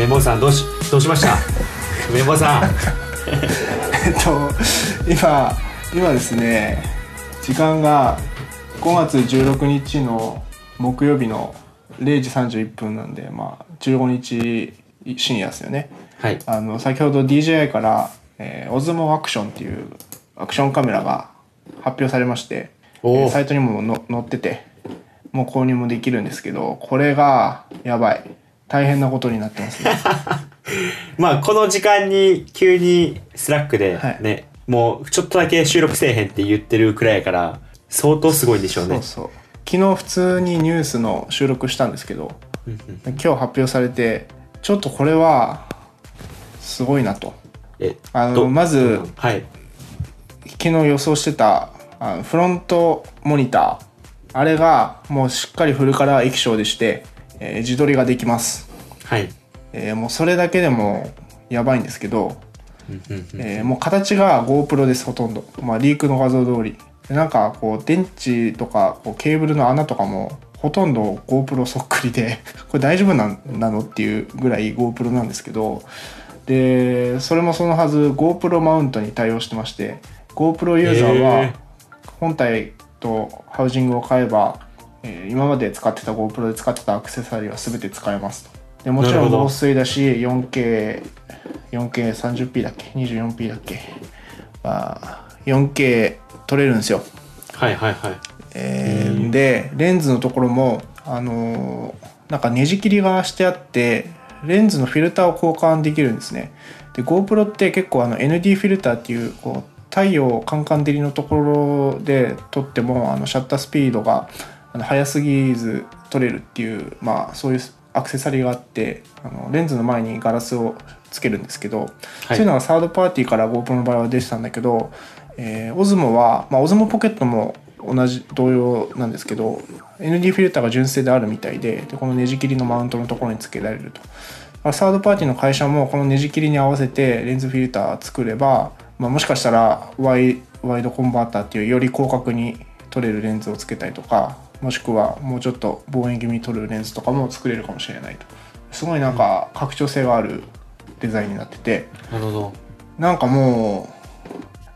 メモさんどうしどうしました？メモさん。えっと今今ですね時間が5月16日の木曜日の0時31分なんでまあ15日深夜ですよね。はい。あの先ほど DJI から、えー、オズモアクションっていうアクションカメラが発表されまして、えーサイトにもの載っててもう購入もできるんですけどこれがやばい大変なことになってますね。まあこの時間に急にスラックではい。ね、もうちょっとだけ収録せえへんって言ってるくらいやから相当すごいんでしょうね。そうそう。昨日普通にニュースの収録したんですけど今日発表されてちょっとこれはすごいなと。えあのどまずはい。昨日予想してたあのフロントモニター。あれがもうしっかりフルカラー液晶でして、えー自撮りができます、はい。えーもうそれだけでもやばいんですけど、えーもう形が GoPro ですほとんど、まあ、リークの画像通り。でなんかこう電池とかこうケーブルの穴とかもほとんど GoPro そっくりで これ大丈夫なんなのっていうぐらい GoPro なんですけどでそれもそのはず GoPro マウントに対応してまして GoPro ユーザーへはー。本体とハウジングを買えば、えー今まで使ってた GoPro で使ってたアクセサリーは全て使えますと。でもちろん防水だし 4K 4K30p だっけ？24p だっけ？まあ 4K 撮れるんですよ、はいはいはい。えーでレンズのところもあのーなんかねじ切りがしてあってレンズのフィルターを交換できるんですね。で GoPro って結構あの ND フィルターっていうこう太陽カンカン照りのところで撮ってもあのシャッタースピードがあの速すぎず撮れるっていう、まあ、そういうアクセサリーがあってあのレンズの前にガラスをつけるんですけど、そういうのがサードパーティーから GoPro の場合は出てたんだけど、えー、Osmo は、まあ、Osmo ポケットも同じ同様なんですけど ND フィルターが純正であるみたいででこのねじ切りのマウントのところにつけられると。あサードパーティーの会社もこのねじ切りに合わせてレンズフィルター作れば、まあ、もしかしたらワイワイドコンバーターっていうより広角に撮れるレンズをつけたりとかもしくはもうちょっと望遠気味に撮るレンズとかも作れるかもしれないと。すごいなんか拡張性があるデザインになってて。なるほど。なんかも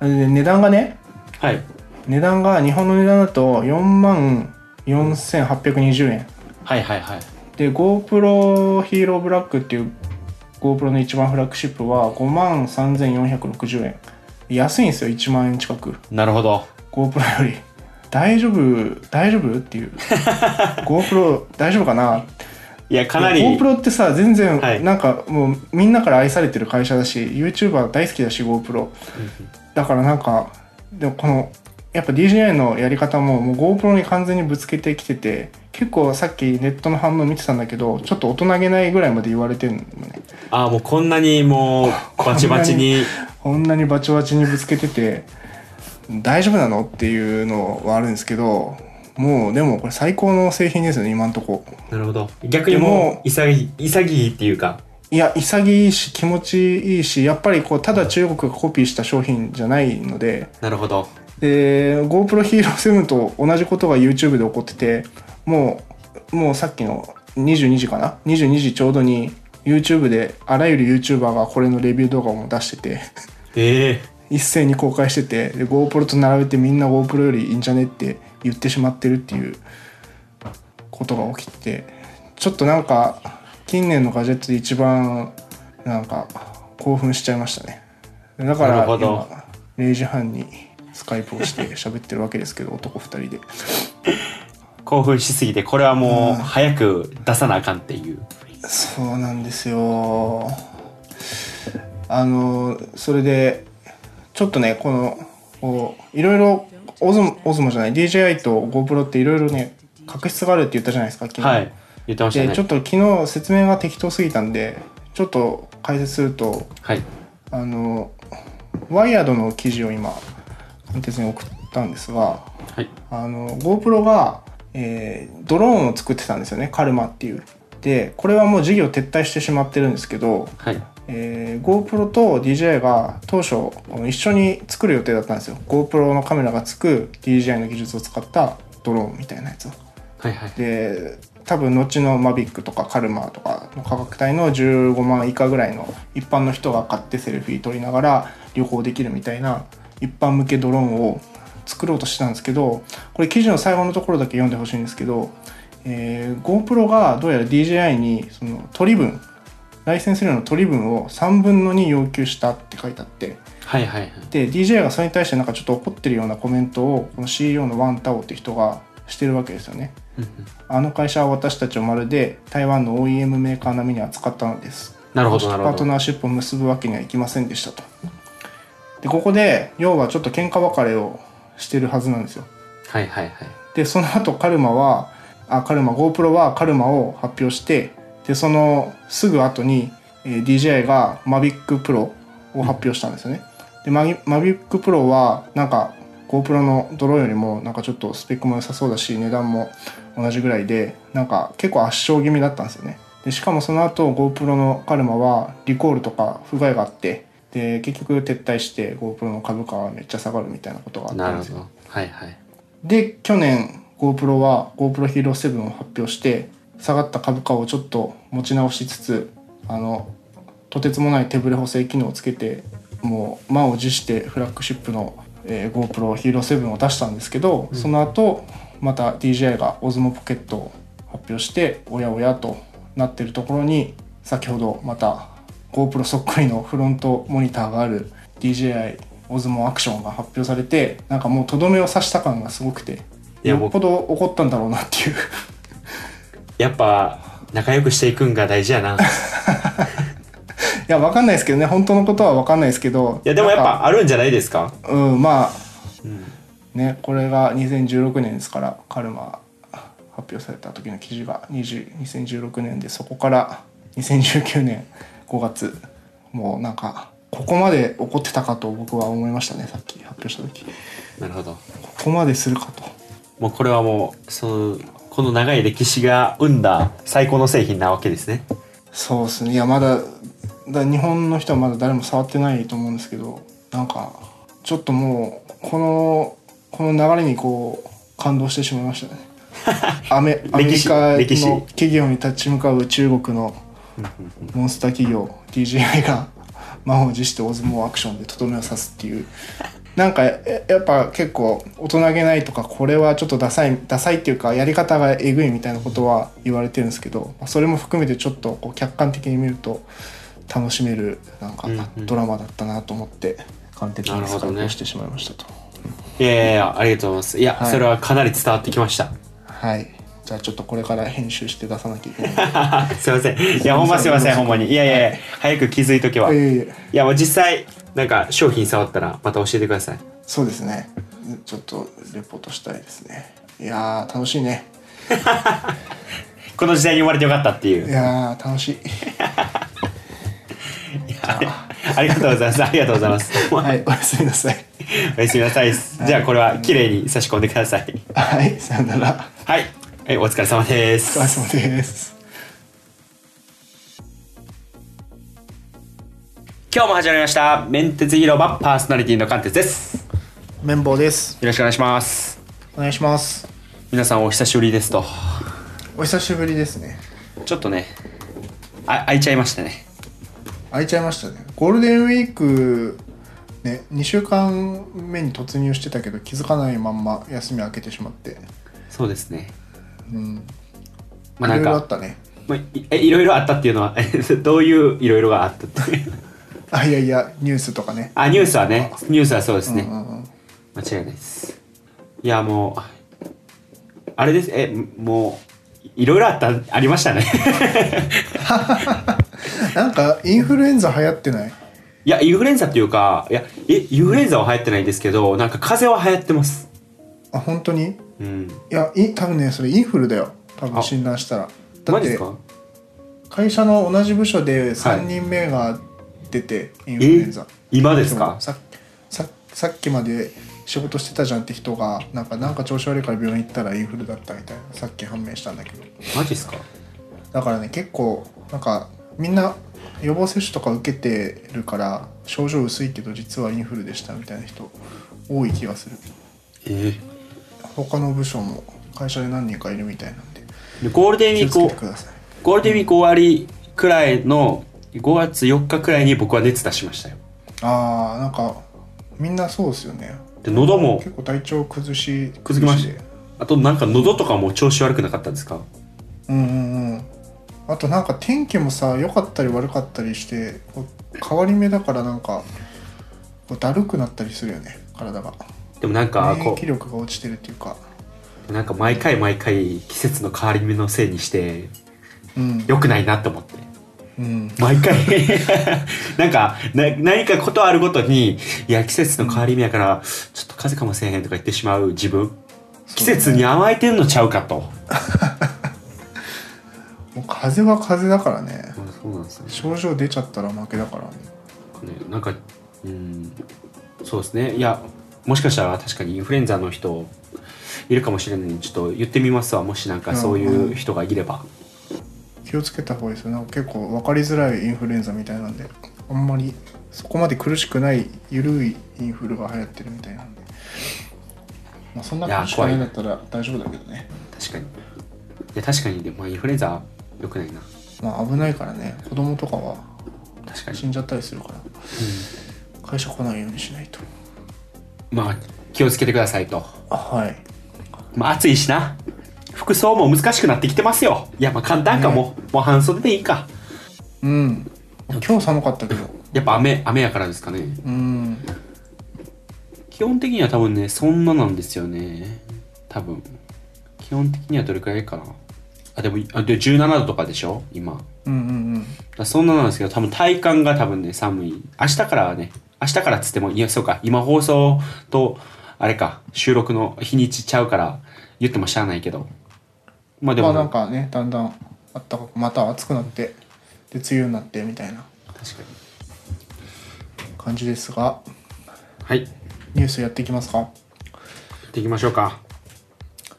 うで値段がねはい。値段が日本の値段だと4万4820円。はいはいはい。で GoPro Hero Black っていう GoPro の一番フラッグシップは5万3460円。安いんですよ1万円近く。なるほど。GoPro より大丈夫大丈夫っていう。GoPro 大丈夫かな？いやかなり。GoPro ってさ全然はい。なんかもうみんなから愛されてる会社だし YouTuber 大好きだし GoPro だからなんかでもこのやっぱ DJI のやり方ももう GoPro に完全にぶつけてきてて結構さっきネットの反応見てたんだけどちょっと大人げないぐらいまで言われてるのね。ああもうこんなにもう バチバチに。こんなにバチバチにぶつけてて大丈夫なの？っていうのはあるんですけどもうでもこれ最高の製品ですよね今んとこ。なるほど。逆にもう潔い潔いっていうか。いや潔いし気持ちいいしやっぱりこうただ中国がコピーした商品じゃないので。なるほど。で GoPro Hero 7と同じことが YouTube で起こっててもうもうさっきの22時かな？22時ちょうどに YouTube であらゆる YouTuber がこれのレビュー動画も出してて。ええ一斉に公開しててで GoPro と並べてみんな GoPro よりいいんじゃねって言ってしまってるっていうことが起きてちょっとなんか近年のガジェットで一番なんか興奮しちゃいましたね。だから今0時半にスカイプをして 喋ってるわけですけど男2人で。興奮しすぎてこれはもう早く出さなあかんっていう。そうなんですよ。あのそれでちょっとねこのいろいろオズモオズモじゃない DJI と GoPro っていろいろね確執があるって言ったじゃないですか昨日、はい言ってましたね。でちょっと昨日説明が適当すぎたんでちょっと解説するとはい。あのワイヤードの記事を今コンテンツに送ったんですがはい。あの GoPro が、えードローンを作ってたんですよねカルマっていう。でこれはもう事業撤退してしまってるんですけど、はいえー GoPro と DJI が当初一緒に作る予定だったんですよ。GoPro のカメラがつく DJI の技術を使ったドローンみたいなやつを。はいはいで多分後のマビックとかカルマとかの価格帯の15万以下ぐらいの一般の人が買ってセルフィー撮りながら旅行できるみたいな一般向けドローンを作ろうとしてたんですけどこれ記事の最後のところだけ読んでほしいんですけど、えー GoPro がどうやら DJI にその取り分ライセンス料の取り分を3分の2要求したって書いてあってはいはいはいで DJI がそれに対してなんかちょっと怒ってるようなコメントをこの CEO のワンタオって人がしてるわけですよね。あの会社は私たちをまるで台湾の OEM メーカー並みに扱ったのです。なるほどパートナーシップを結ぶわけにはいきませんでしたと。でここで要はちょっと喧嘩別れをしてるはずなんですよ。はいはいはいでその後カルマはあカルマ GoPro はカルマを発表してでそのすぐ後に、えー DJI が Mavic Pro を発表したんですよね。で Mavic Pro はなんか GoPro のドローンよりもなんかちょっとスペックも良さそうだし値段も同じぐらいでなんか結構圧勝気味だったんですよね。でしかもその後 GoPro のカルマはリコールとか不具合があってで結局撤退して GoPro の株価はめっちゃ下がるみたいなことがあったんですよ。なるほどはいはいで去年 GoPro は GoPro Hero 7を発表して下がった株価をちょっと持ち直しつつあのとてつもない手ブレ補正機能をつけてもう満を持してフラッグシップの、えー GoPro Hero 7を出したんですけど、その後また DJI が Osmo Pocket を発表しておやおやとなってるところに先ほどまた GoPro そっくりのフロントモニターがある DJI Osmo Action が発表されてなんかもうとどめを刺した感がすごくてよっぽど怒ったんだろうなっていうやっぱ仲良くしていくんが大事やな。いやわかんないですけどね。本当のことはわかんないですけど。やでもやっぱあるんじゃないですか？うんまあうん。ねこれが2016年ですからカルマ発表された時の記事が20 2016年でそこから2019年5月もうなんかここまで怒ってたかと僕は思いましたねさっき発表した時。なるほど。ここまでするかと。もうこれはもうそのこの長い歴史が生んだ最高の製品なわけですね。そうですね。いやまだだ日本の人はまだ誰も触ってないと思うんですけどなんかちょっともうこのこの流れにこう感動してしまいましたね。アメアメリ歴史。カの企業に立ち向かう中国のモンスター企業 DJI が満を持してオズモアクションでとどめを刺すっていうなんかややっぱ結構大人げないとかこれはちょっとダサいダサいっていうかやり方がえぐいみたいなことは言われてるんですけどまあそれも含めてちょっとこう客観的に見ると楽しめるなんかうんうんドラマだったなと思って完璧にスカなるほどね。ウトしてしまいましたと。いやいやいやありがとうございます。いや、はい。それはかなり伝わってきました。はい。じゃあちょっとこれから編集して出さなきゃいけない。すいません。いやほんますいませんほんまに。いやいやいや早く気づいとけば、いいやいや。やもう実際なんか商品触ったらまた教えてください。そうですね。ちょっとレポートしたいですね。いやー楽しいね。この時代に生まれてよかったっていう。いやー楽しい。ありがとうございます。ありがとうございます。はいおやすみなさい。おやすみなさいじゃあこれは綺麗に差し込んでください。はいさよなら。はい、はい、お疲れ様でおす疲れ様です今日も始まりました。メンテツ広場パーソナリティのカンテツです。綿棒です。よろしくお願いします。お願いします。皆さんお久しぶりですと。お久しぶりですね。ちょっとねあ開いちゃいましたね。空いちゃいましたね。ゴールデンウィークね2週間目に突入してたけど気づかないまんま休み明けてしまって。そうですね。うん。まあいろないろあったね。まあいえいろいろあったっていうのは どういういろいろがあったっていうあいやいやニュースとかね。あニュースはね。ニュースはそうですね、うんうんうん。間違いないです。いやもうあれです。えもういろいろあったありましたね。なんかインフルエンザ流行ってない？いやインフルエンザっていうかいやえインフルエンザは流行ってないんですけどなんか風邪は流行ってます。あ本当に？うん。いやい多分ねそれインフルだよ。多分あ診断したら。だってマジですか？会社の同じ部署で3人目が出て、インフルエンザ。今ですか？さささっきまで仕事してたじゃんって人がなんかなんか調子悪いから病院行ったらインフルだったみたいなさっき判明したんだけど。マジですか？だからね結構なんかみんな予防接種とか受けてるから症状薄いけど実はインフルでしたみたいな人多い気がする。え？他の部署も会社で何人かいるみたいなんでー、でゴールデンウィークゴールデンウィーク終わりくらいの5月4日くらいに僕は熱出しましたよ。ああなんかみんなそうですよね。で喉も結構体調崩し崩しました。あとなんか喉とかも調子悪くなかったですか？うんうんうん。あとなんか天気もさ良かったり悪かったりして変わり目だからなんかだるくなったりするよね体が。でもなんかこ免疫力が落ちてるっていうか。うなんか毎回毎回季節の変わり目のせいにしてうん。良くないなって思ってうん毎回。なんかな何かことあるごとにいや季節の変わり目やからちょっと風邪かもせえへんとか言ってしまう自分。季節に甘えてんのちゃうかと。もう風邪は風邪だからね。そうなんですね。症状出ちゃったら負けだからね。ねなんかうんそうですね。いやもしかしたら確かにインフルエンザの人いるかもしれないちょっと言ってみますわ。もしなんかそういう人がいれば、気をつけた方がいいですよ。なんか結構分かりづらいインフルエンザみたいなんであんまりそこまで苦しくない緩いインフルが流行ってるみたいなんで、まあ、そんな苦しくないんだったら大丈夫だけどね。確かに。いや確かに。でもまあインフルエンザよくないな。まあ危ないからね。子供とかは確かに。死んじゃったりするから。会社来ないようにしないと。まあ気をつけてくださいと。あはい。まあ暑いしな服装も難しくなってきてますよ。いやまあ簡単かも、もう半袖でいいか。うん。今日寒かったけど。やっぱ雨雨やからですかね。うん。基本的には多分ねそんななんですよね。多分。基本的にはどれくらいかな。あでもあで17度とかでしょ？今。だかうんうん。らそんななんですけど多分体感が多分ね寒い。明日からはね明日からっつってもいやそうか今放送とあれか収録の日にちちゃうから言ってもしゃあないけどまあうんまでも、あなんかねだんだんあったかくまた暑くなってで梅雨になってみたいな。確かに。感じですが。はい。ニュースやっていきますか？やっていきましょうか。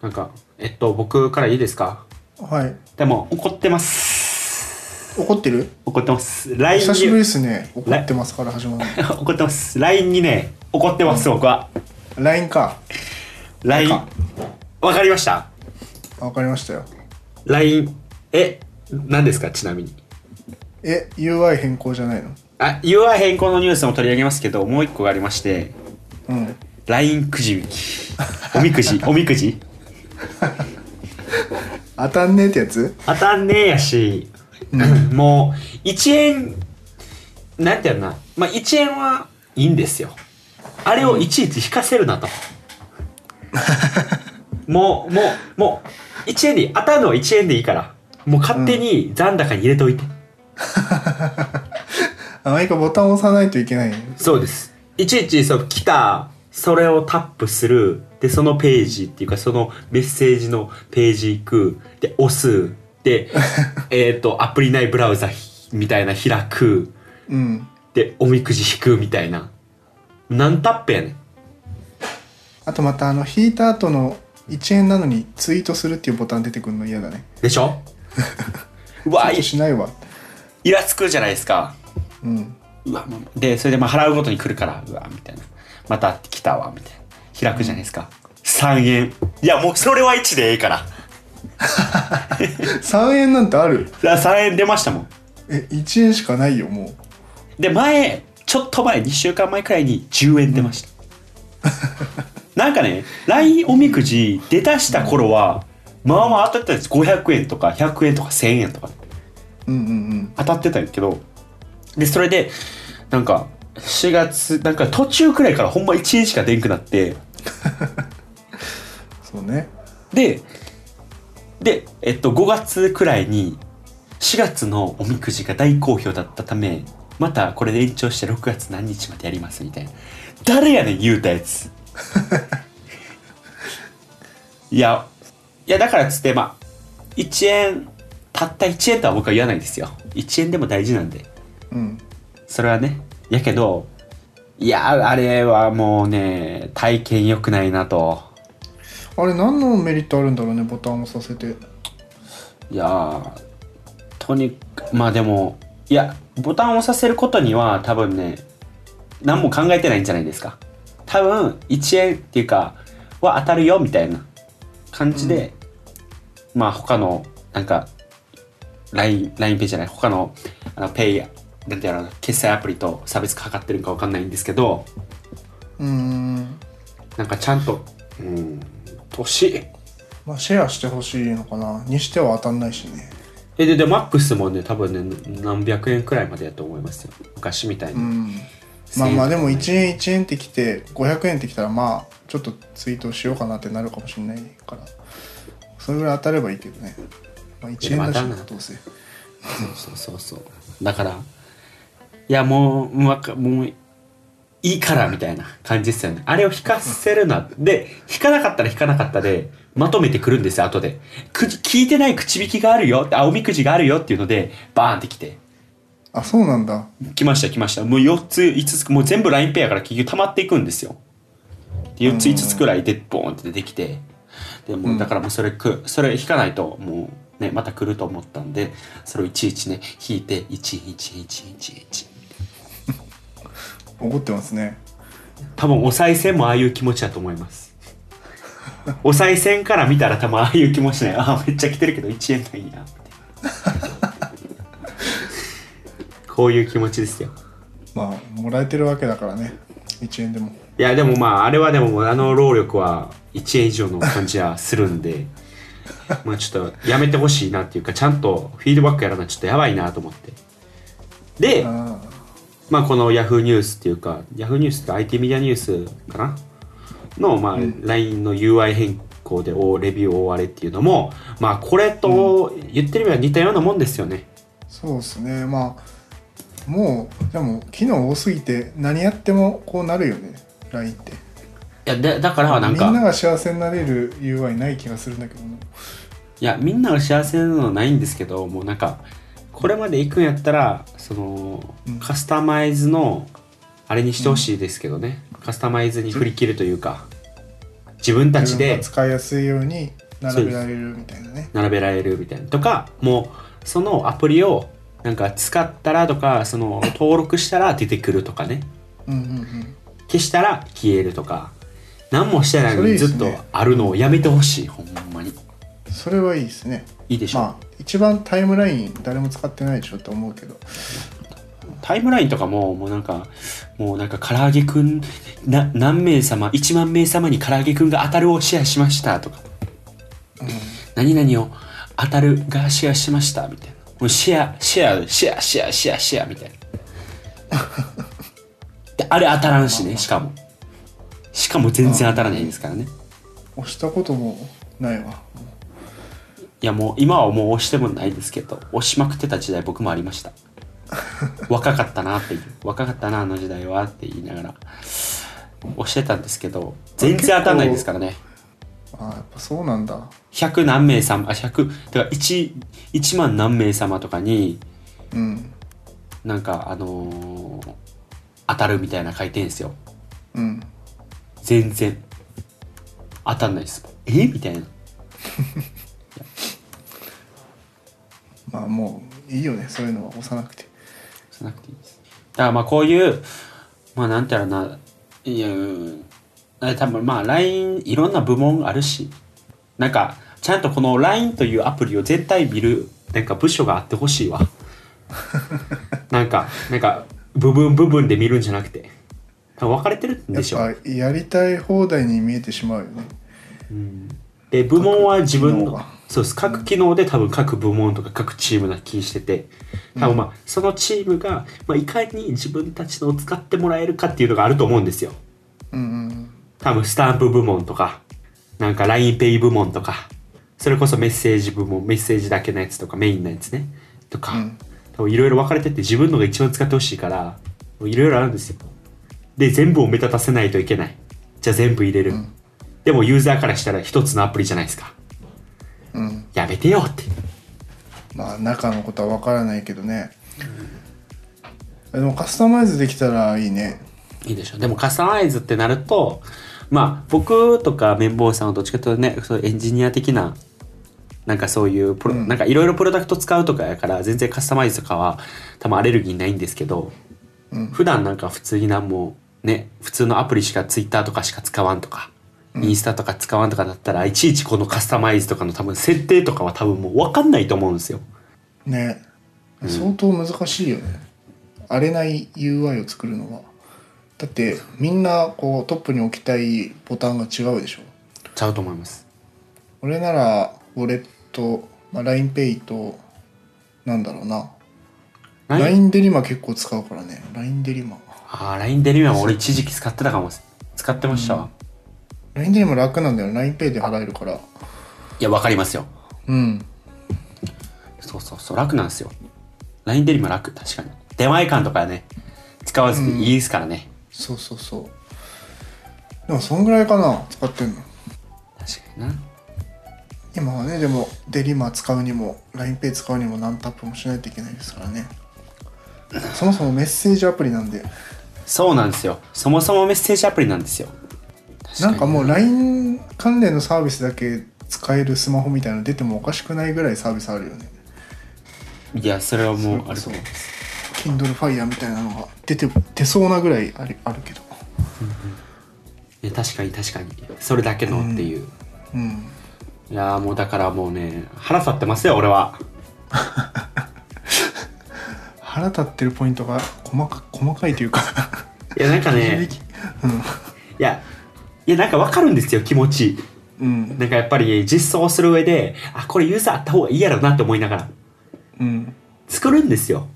なんかえっと僕からいいですか？はい。でも怒ってます。怒ってる？怒ってます。LINE 久しぶりにですね。怒ってますから始まる 怒ってます。LINE にね怒ってます僕は。の LINE か。LINE か。わかりましたわかりましたよ。LINE え何ですか？ちなみに。え UI 変更じゃないの？あ UI 変更のニュースも取り上げますけどもう一個がありましてうん。LINE くじ引き。おみくじ おみくじ。当たんねえってやつ？当たんねえやし、もう1円なんてやるな。まあ1円はいいんですよ。あれをいちいち引かせるなと、もうもうもう1円でいい。当たるのは1円でいいから。もう勝手に残高に入れといて、あ何かボタンを押さないといけない。そうです。いちいちそう来た。それをタップする。でそのページっていうかそのメッセージのページ行く。で押す。で えっとアプリ内ブラウザみたいな開く。うん。でおみくじ引くみたいな。何タップやねん。あとまたあの引いた後の1円なのにツイートするっていうボタン出てくるの嫌だね。でしょ？うわツイートしないわ。イラつくじゃないですか。うん。うわでそれでまあ払うごとに来るからうわみたいな。また来たわみたいな。開くじゃないですか、3円。いやもうそれは1でええから。3円なんてある？3円出ましたもん。え1円しかないよもで前ちょっと前2週間前くらいに10円出ました、なんかね LINE おみくじ出だした頃は、まあまあ当たってたんです。500円とか100円とか1000円とか。ううんうんうん。当たってたんやけどでそれでなんか4月なんか途中くらいからほんま1円しか出んくなって。そうね。ででえっと5月くらいに4月のおみくじが大好評だったためまたこれで延長して6月何日までやりますみたいな。誰やねん言うたやついやいやだからっつってまあ1円たった1円とは僕は言わないですよ。1円でも大事なんで。うん。それはね。やけどいやあれはもうね体験良くないなと。あれ何のメリットあるんだろうねボタンを押させて。いやーとにかくまあでもいやボタンを押させることには多分ね何も考えてないんじゃないですか多分1円っていうかは当たるよみたいな感じで、まあ他のなんか LINE, LINE ペイじゃない他のあのペイなんていうの決済アプリと差別化かかってるかわかんないんですけどうーん。なんかちゃんとうん年まあシェアしてほしいのかな。にしては当たんないしね。えででマックスもね多分ね何百円くらいまでやと思いますよ。昔みたいに、うんまあまあでも1円1円ってきて500円ってきたらまあちょっとツイートしようかなってなるかもしれないから。それぐらい当たればいいけどね、まあ、1円だしないどうせそうそうそう。だからいやもうもうわかもういいからみたいな感じですよね。あれを引かせるなで引かなかったら引かなかったでまとめてくるんですよ後で。く聞いてない口引きがあるよってあおみくじがあるよっていうのでバーンってきてあそうなんだ。来ました来ました。もう4つ5つもう全部 LINEPay やから結局溜まっていくんですよ。で4つ5つくらいでボーンって出てきて。でもうだからもうそれくそれ引かないともうねまた来ると思ったんでそれをいちいちね引いて111111怒ってますね。多分お賽銭もああいう気持ちだと思います。お賽銭から見たら多分ああいう気持ちねあめっちゃ来てるけど1円ないんやこういう気持ちですよ。まあもらえてるわけだからね。1円でも。いやでもまああれはでもあの労力は1円以上の感じはするんで まあちょっとやめてほしいなっていうかちゃんとフィードバックやらないとちょっとやばいなと思って。であまあこの Yahoo ニュースっていうか Yahoo ニュースって IT メディアニュースかな？のまあ LINE の UI 変更でおレビュー大荒れっていうのもまあこれと言ってみれば似たようなもんですよね。そうですね。まあもうでも機能多すぎて何やってもこうなるよね。LINE って。いやでだからなんかみんなが幸せになれる UI ない気がするんだけども。いやみんなが幸せなのはないんですけどもうなんかこれまで行くんやったらその、うん。カスタマイズのあれにしてほしいですけどね、カスタマイズに振り切るというか自分たちでが使いやすいように並べられるみたいなね。並べられるみたいな。とかもうそのアプリをなんか使ったらとかその登録したら出てくるとかね。うんうんうん。消したら消えるとか。何もしてないのにずっとあるのをやめてほしいほんまに。それはいいですね。いいでしょ、まあ一番タイムライン誰も使ってないでしょって思うけど。タイムラインとかももうなんかもうなんか唐揚げくんな何名様1万名様に唐揚げくんが当たるをシェアしましたとか、何々を当たるがシェアしましたみたいなもうシェアシェアシェアシェアシェアシェアみたいな。であれ当たらんしねしかも。しかも全然当たらないですからね。押したこともないわ。いやもう今はもう押してもないですけど押しまくってた時代僕もありました。若かったなっていう。若かったなあの時代はって言いながら。押してたんですけど全然当たんないですからねあやっぱそうなんだ。100何名様あ100だから 1, 1万何名様とかにうん。なんかあのー当たるみたいな書いてんすよ。うん。全然。当たんないです。え？みたいな。まあもういいよねそういうのは押さなくて。しなくていいです。だからまあこういうまあなんてやろないやうん。あ多分まあ LINE いろんな部門あるし。なんかちゃんとこの LINE というアプリを絶対見るなんか部署があってほしいわ。なんかなんか部分部分で見るんじゃなくて。多分分かれてるんでしょぱやりたい放題に見えてしまうよね。で部門は自分のそうです。各機能で多分各部門とか各チームな気してて。多分まあそのチームが、まあ、いかに自分たちのを使ってもらえるかっていうのがあると思うんですよ。うんうん多分スタンプ部門とかなんか LINEPay 部門とかそれこそメッセージ部門メッセージだけのやつとかメインのやつね。とか、うん。多分いろいろ分かれてって自分のが一番使ってほしいからいろいろあるんですよ。で全部を目立たせないといけない。じゃあ全部入れる、ん。でもユーザーからしたら一つのアプリじゃないですか。うん。やめてよって。まあ中のことは分からないけどね。でもカスタマイズできたらいいね。いいでしょでもカスタマイズってなるとまあ僕とか綿棒さんはどっちかというとねそうエンジニア的ななんかそういうプロ、うん。なんかいろいろプロダクト使うとかやから全然カスタマイズとかは多分アレルギーないんですけど、うん。普段なんか普通になんもね普通のアプリしかツイッターとかしか使わんとかインスタとか使わんとかだったらいちいちこのカスタマイズとかの多分設定とかは多分もう分かんないと思うんですよ。ね。相当難しいよね、荒れない UI を作るのはだってみんなこうトップに置きたいボタンが違うでしょ。ちゃうと思います。俺ならウォレット、まあ、LINEPay となんだろうな。LINE デリマ結構使うからね。LINE デリマ。ああ LINE デリマも俺一時期使ってたかも使ってましたわ、LINE デリマ楽なんだよ LINEPay で払えるから。いや分かりますよ。うん。そうそうそう楽なんですよ。LINE デリマ楽確かに。出前館とかね使わずにいいですからね、そうそうそう。でもそんぐらいかな使ってんの。確かにな。今はねでもデリマ使うにも LINEPay 使うにも何タップもしないといけないですからね。そもそもメッセージアプリなんで。そうなんですよ。そもそもメッセージアプリなんですよ。な。んかもう LINE 関連のサービスだけ使えるスマホみたいなの出てもおかしくないぐらいサービスあるよね。いやそれはもうある。と思います Kindle Fire みたいなのが出て出そうなぐらいありあるけど。いや確かに確かに。それだけのっていう、うん。いやーもうだからもうね腹立ってますよ俺は。腹立ってるポイントが細か細かいというか。いやなんかねいやいやなんかわかるんですよ気持ち。うん。なんかやっぱり実装する上であこれユーザーあった方がいいやろなって思いながら。うん。作るんですよ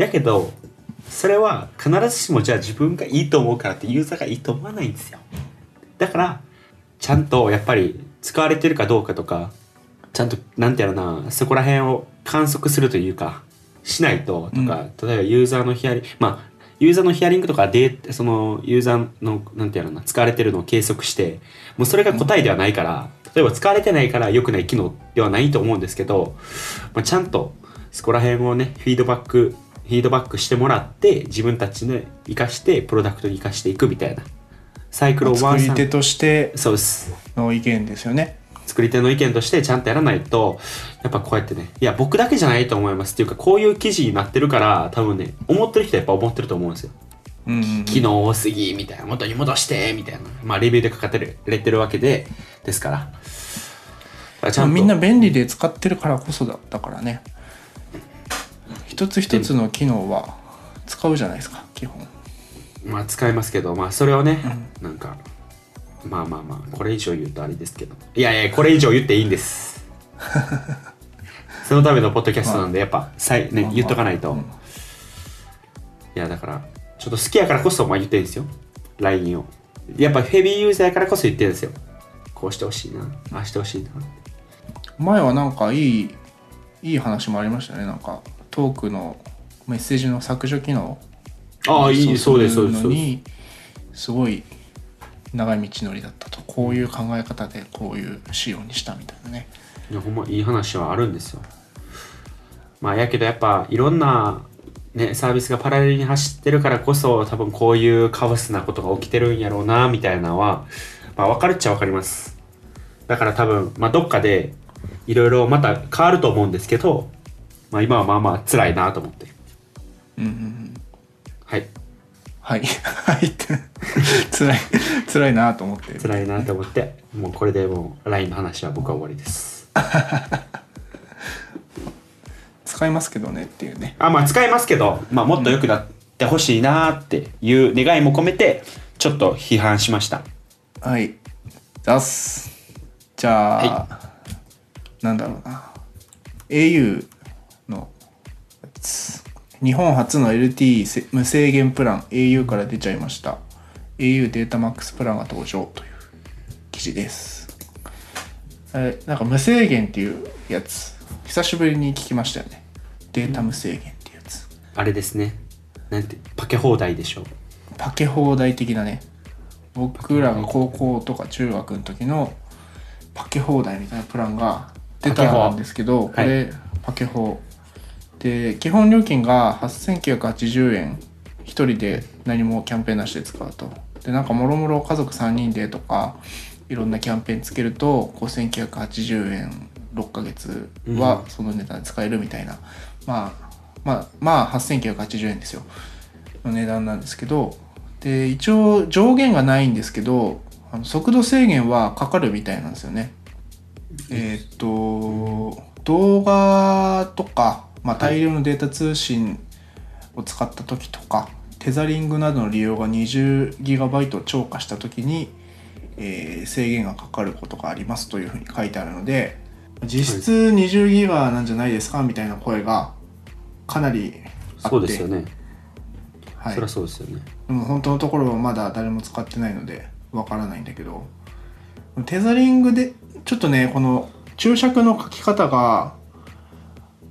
やけどそれは必ずしもじゃあ自分がいいと思うからってユーザーがいいと思わないんですよ。だからちゃんとやっぱり使われてるかどうかとかちゃんとなんてやろなそこら辺を観測するというかしないととか、例えばユーザーのヒアリングまあユーザーのヒアリングとかでそのユーザーのなんてやろな使われてるのを計測してもうそれが答えではないから、例えば使われてないから良くない機能ではないと思うんですけど、まあ、ちゃんとそこら辺をねフィードバックフィードバックしてもらって自分たちで生かしてプロダクトに生かしていくみたいな。サイクルをワンサン。作り手としてそうです。の意見ですよね。作り手の意見としてちゃんとやらないとやっぱこうやってねいや僕だけじゃないと思います。っていうかこういう記事になってるから多分ね思ってる人はやっぱ思ってると思うんですよ。うん機能多すぎみたいな。元に戻してみたいな。まあレビューで書かれてるわけでですから。ちゃんと。みんな便利で使ってるからこそだったからね一つ一つの機能は使うじゃないですか基本。まあ使いますけどまあそれをね、なんかまあまあまあこれ以上言うとあれですけど。いやいやこれ以上言っていいんです。そのためのポッドキャストなんでやっぱさい、ね言っとかないと、うん。いやだからちょっと好きやからこそまあ言ってるんですよ。LINE を。やっぱヘビーユーザーやからこそ言ってるんですよ。こうしてほしいなああしてほしいな。前はなんかいいいい話もありましたね。なんかトークのメッセージの削除機能ああいいそうですそうですにす。ごい長い道のりだったと。こういう考え方でこういう仕様にしたみたいなね。いやほんまいい話はあるんですよ。まあやけどやっぱいろんなねサービスがパラレルに走ってるからこそ多分こういうカオスなことが起きてるんやろうなみたいなのはまあ分かるっちゃ分かります。だから多分まあどっかでいろいろまた変わると思うんですけどまあ今はまあまあ辛いなと思って。うんうんうん。はい。はい。はいって。辛い辛いなと思って。辛いなと思ってもうこれでもう LINE の話は僕は終わりです。使いますけどねっていうね。あまあ使いますけど、まあ、もっと良くなってほしいなっていう願いも込めてちょっと批判しました。はい。出す。じゃあ、はなんだろうな。au 日本初の LTE せ無制限プラン au から出ちゃいました。au データマックスプランが登場という記事です。えなんか無制限っていうやつ。久しぶりに聞きましたよね。データ無制限っていうやつ。あれですね。なんてパケ放題でしょパケ放題的なね。僕らが高校とか中学の時のパケ放題みたいなプランが出たんですけどこパケ放れパケ放で基本料金が8980円。1人で何もキャンペーンなしで使うと。でなんかもろもろ家族3人でとかいろんなキャンペーンつけると5980円。6ヶ月はその値段で使えるみたいな、まあまあまあ8980円ですよ。の値段なんですけど。で一応上限がないんですけどあの速度制限はかかるみたいなんですよね。えーっと動画とか、まあ、大量のデータ通信を使った時とか、テザリングなどの利用が 20GB 超過した時に、えー制限がかかることがありますというふうに書いてあるので実質 20GB なんじゃないですかみたいな声がかなりあって。そうですよね、はい。そりゃそうですよね。でも本当のところはまだ誰も使ってないのでわからないんだけど。テザリングでちょっとねこの注釈の書き方が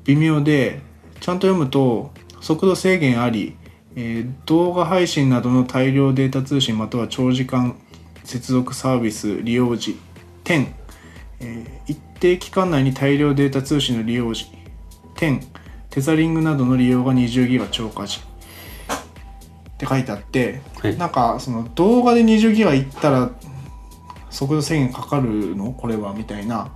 微妙でちゃんと読むと速度制限あり、えー動画配信などの大量データ通信または長時間接続サービス利用時点、えー一定期間内に大量データ通信の利用時点。テザリングなどの利用が20ギガ超過時。って書いてあって、はい。なんかその動画で20ギガいったら速度制限かかるの？これはみたいな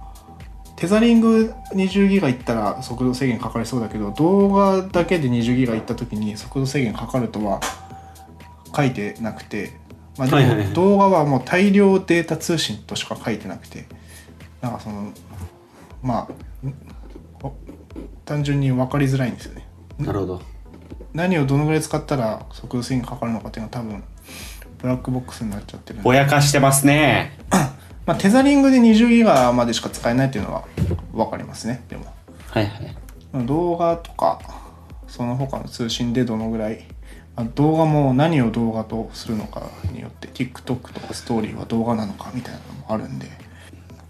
テザリング20ギガいったら速度制限かかりそうだけど動画だけで20ギガいった時に速度制限かかるとは書いてなくて、まあ、でも動画はもう大量データ通信としか書いてなくてなんかそのまあ単純に分かりづらいんですよね。なるほど。何をどのぐらい使ったら速度制限かかるのかっていうのは多分ブラックボックスになっちゃってるぼやかしてますね まあ、テザリングで20ギガまでしか使えないっていうのは分かりますね。でも。はいはい。動画とかその他の通信でどのぐらい、まあ、動画も何を動画とするのかによって TikTok とかストーリーは動画なのかみたいなのもあるんで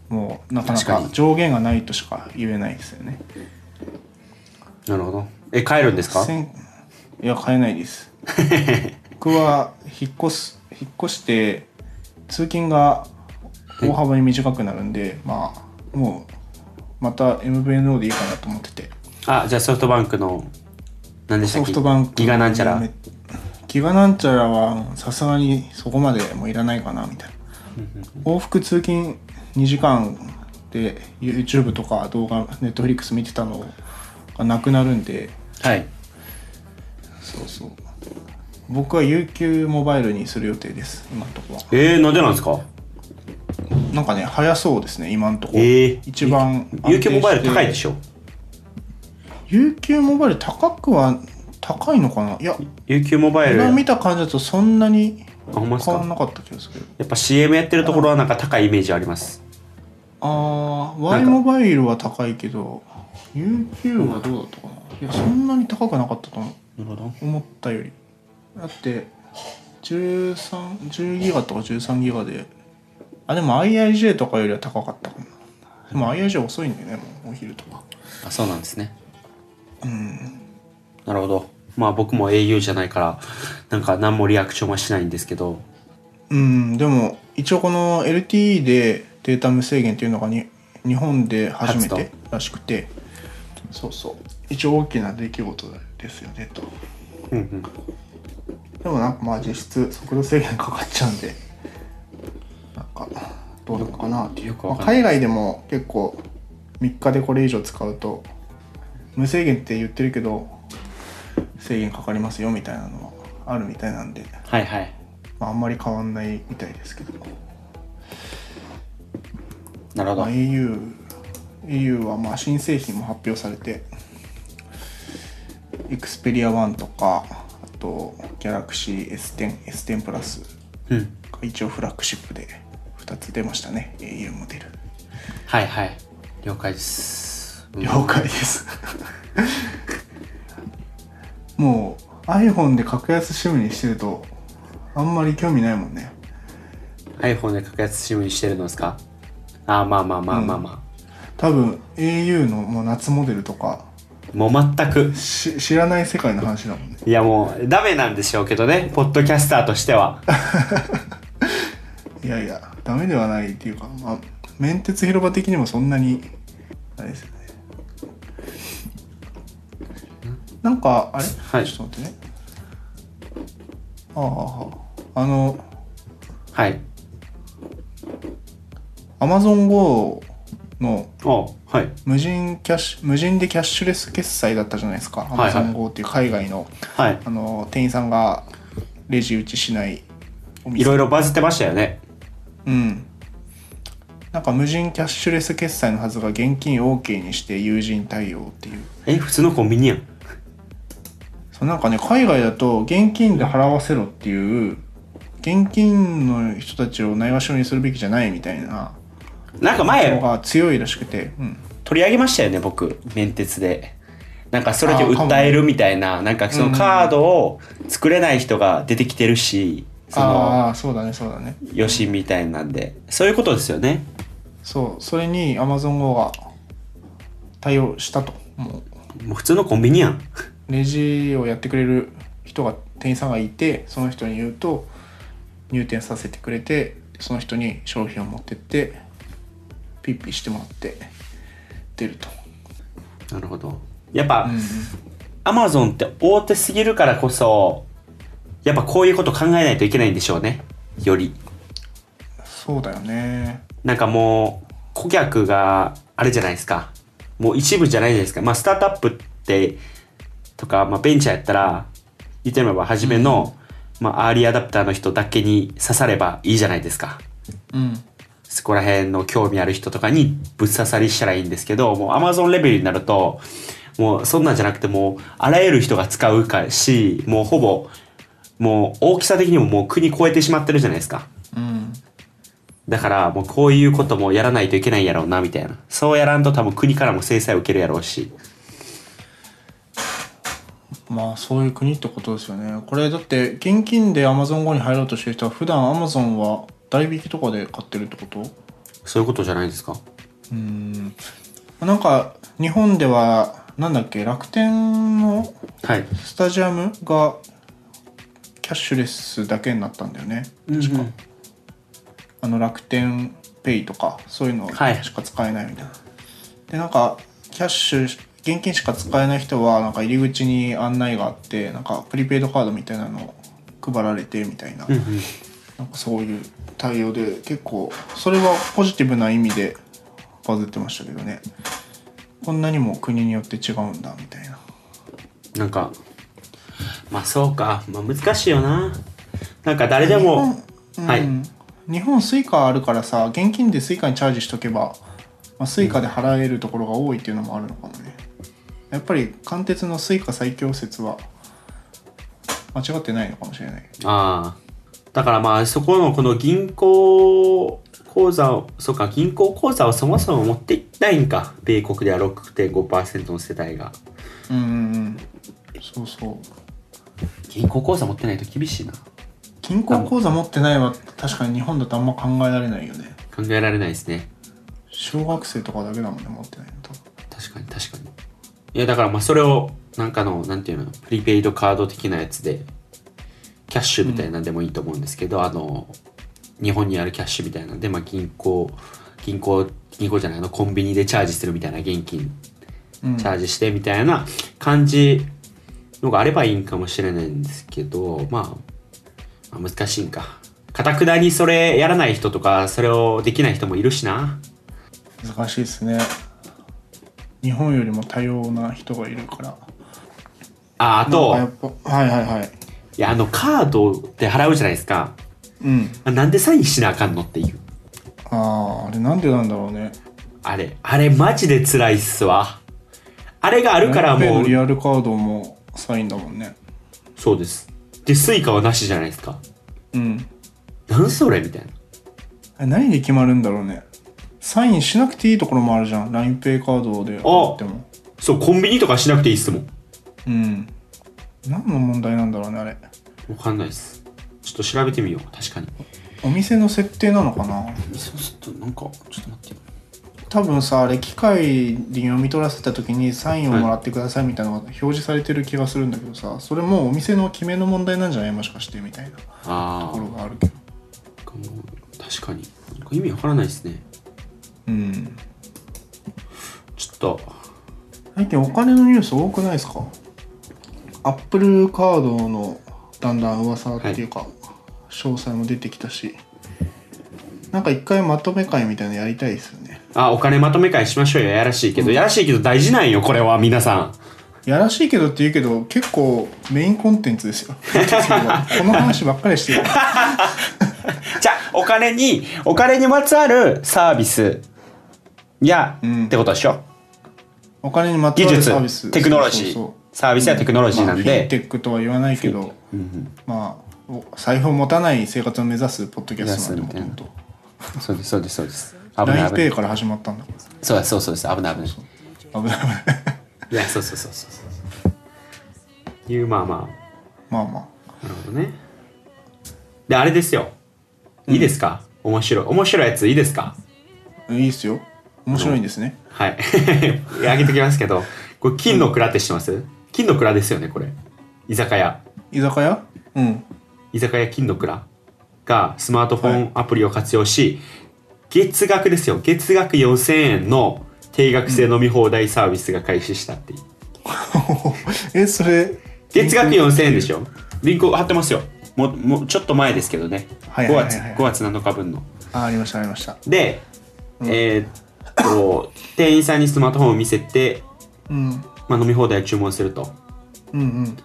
もうなかなか上限がないとしか言えないですよね。なるほど。え帰るんですか？いや買えないです。僕は引っ越す引っ越して通勤が大幅に短くなるんで、まあもうまた MVNO でいいかなと思ってて。あじゃあソフトバンクの何でしたっけ？ソフトバンクギガなんちゃら。めギガなんちゃらはさすがにそこまでもういらないかなみたいな。往復通勤2時間で YouTube とか動画 Netflix 見てたのがなくなるんで。はい。そうそう。僕は UQ モバイルにする予定です今のところは。えー、なんでなんですか？なんかね早そうですね今のとこ。ろ、えー、一番 UQ モバイル高いでょしょ？UQ モバイル高くは高いのかな？いや UQ モバイル。今あ見た感じだとそんなに変わんなかった気がするやっぱ CM やってるところはなんか高いイメージあります。ああな Y モバイルは高いけど UQ はどうだったかな？いやそんなに高くなかったと思う。思ったより。だって1310ギガとか13ギガであでも IIJ とかよりは高かったかなでも IIJ 遅いんだよねもうお昼とか。あそうなんですね。うん。なるほど。まあ僕も au じゃないからなんか何もリアクションはしないんですけど。うんでも一応この LTE でデータ無制限っていうのがに日本で初めてらしくて。そうそう。一応大きな出来事ですよねと。うんうん。でもなんかまあ実質速度制限かかっちゃうんでかどうなのかなっていうかんない。海外でも結構3日でこれ以上使うと無制限って言ってるけど制限かかりますよみたいなのはあるみたいなんで、はいはい。まあ、あんまり変わんないみたいですけど、まあ、なるほど au, au はまあ新製品も発表されて Xperia 1とかあと Galaxy S10、S10 プラスうん。が一応フラッグシップで2つ出ましたね。au モデル。はいはい。了解です。うん。了解です。もう iPhone で格安 SIM にしてるとあんまり興味ないもんね。iPhone で格安 SIM にしてるのですか？あーまあまあまあまあま多分 au のもう夏モデルとかあ、もう全く。し知らない世界の話だもんね。いやもうダメなんでしょうけどね。ポッドキャスターとしては いやいやダメではないっていうかまあ面鉄広場的にもそんなにあれですよね。なんかあれ、はい。ちょっと待ってね。あああのはい。アマゾン GO のおはい。無人キャッシュ無人でキャッシュレス決済だったじゃないですか、いはい。Amazon Go っていう海外のはい。あの店員さんがレジ打ちしないお店。いろいろバズってましたよねうん。なんか無人キャッシュレス決済のはずが現金 OK にして友人対応っていう。え普通のコンビニやん。そうなんかね海外だと現金で払わせろっていう現金の人たちをないがしろにするべきじゃないみたいな。なんかの前が強いらしくて、うん、取り上げましたよね僕。面接で。なんかそれで訴えるみたいな。なんかそのカードを作れない人が出てきてるしそのああそうだねそうだね。余震みたいなんで。そういうことですよね。そうそれに Amazon が対応したと。もうもう普通のコンビニやん。レジをやってくれる人が店員さんがいてその人に言うと入店させてくれてその人に商品を持ってってピッピしてもらって出ると、なるほど。やっぱ、うんうん。アマゾンって大手すぎるからこそやっぱこういうこと考えないといけないんでしょうね。より。そうだよね。なんかもう顧客があれじゃないですか。もう一部じゃないじゃないですか。まあスタートアップってとか、まあ、ベンチャーやったら言ってみれば初めの、まあ、アーリーアダプターの人だけに刺さればいいじゃないですか。うん。そこら辺の興味ある人とかにぶっ刺さりしたらいいんですけど、もう Amazon レベルになると、もうそんなんじゃなくてもうあらゆる人が使うかし、もうほぼ、もう大きさ的にももう国超えてしまってるじゃないですか。うんだからもうこういうこともやらないといけないんやろうな、みたいな。そうやらんと多分国からも制裁を受けるやろうし。まあそういう国ってことですよねこれだって現金で Amazon 後に入ろうとしてる人は普段 Amazon は代引きとかで買ってるってこと？そういうことじゃないですか。うんなんか日本ではなんだっけ楽天のはい。スタジアムがキャッシュレスだけになったんだよね。確か、あの楽天ペイとかそういうのはい。しか使えないみたいな、でなんかキャッシュ現金しか使えない人はなんか入り口に案内があってなんかプリペイドカードみたいなの配られてみたいな,、うんうん。なんかそういう対応で結構それはポジティブな意味でバズってましたけどね。こんなにも国によって違うんだみたいな。なんか、まあそうか。まあ難しいよな。なんか誰でも、はい。うん日本スイカあるからさ現金でスイカにチャージしとけば、まあ、スイカで払えるところが多いっていうのもあるのかもねやっぱり貫徹のスイカ最強説は間違ってないのかもしれないああ。だからまあそこのこの銀行口座を、そうか、銀行口座をそもそも持っていないんか。米国では6.5%の世帯が。うんうんうんそうそう銀行口座持ってないと厳しいな。銀行口座持ってないは確かに日本だとあんま考えられないよね考えられないですね。小学生とかだけだもんね持ってないの多分確かに確かに。いやだからまあそれを、なんかの、なんていうの、プリペイドカード的なやつで、キャッシュみたいなんでもいいと思うんですけど、あの、日本にあるキャッシュみたいなんで、まあ銀行、銀行、銀行じゃないあの、コンビニでチャージするみたいな現金うんチャージしてみたいな感じのがあればいいんかもしれないんですけど、まあ、まあ難しいんか。かたくなにそれやらない人とか、それをできない人もいるしな。難しいですね日本よりも多様な人がいるからあ、あと、はいはいはいいや、あの、カードで払うじゃないですか。うんあなんでサインしなあかんのっていう。あああれなんでなんだろうねあれ、あれマジで辛いっすわ。あれがあるからもうのリ、アルカードもサインだもんねそうです。で、スイカはなしじゃないですか。うんなんそれみたいな。あれ何で決まるんだろうねサインしなくていいところもあるじゃん LINEPay カードで払ってもそう、コンビニとかしなくていいっすもん。うん何の問題なんだろうねあれわかんないっす。ちょっと調べてみよう。確かに。お店の設定なのかなそうすると、なんか、ちょっと待ってよ。多分さあれ機械に読み取らせた時にサインをもらってくださいみたいなのが表示されてる気がするんだけどさそれもお店の決めの問題なんじゃないもしかしてみたいな。とあころがあるけど。確かに。なんか意味わからないですね。うん。ちょっと、最近お金のニュース多くないですか？アップルカードのだんだん噂っていうか、詳細も出てきたしなんか一回まとめ会みたいなのやりたいですよね。あ、お金まとめ会しましょうよ。やらしいけど、やらしいけど大事なんよ、これは、皆さん。やらしいけどって言うけど結構メインコンテンツですよ。この話ばっかりしてる。じゃあ、お金にお金にまつわるサービスや、うん。ってことでしょ？お金にまつわるサービス。テクノロジー。そうそうそう。サービスやテクノロジーなんまあ、フィンで、テックとは言わないけど、まあお財布を持たない生活を目指すポッドキャストなんでもともとそうですそうですそうです。危ない危ない。LINEPay から始まったんだ。からそうですそうそうです。危ない危ない。危ない。危ない いやそうそうそうそうそう。いうまあままあまあ。なるほどね。であれですよ。いいですか、面白い。面白いやついいですか？あいいっすよ。面白いんですね。はい。あげときますけど。これ金の蔵って知ってます？金の蔵ですよねこれ。居酒屋。居酒屋？うん。居酒屋金の蔵がスマートフォンアプリを活用し、月額ですよ。月額4000円の定額制飲み放題サービスが開始したっていう、えそれ月額4000円でしょリンク貼ってますよ。もうもうちょっと前ですけどね、5はいはいはいはい。月5月7日分の。あありましたありました。で、えーっと 店員さんにスマートフォンを見せて、うん。まあ、飲み放題を注文すると。うんうん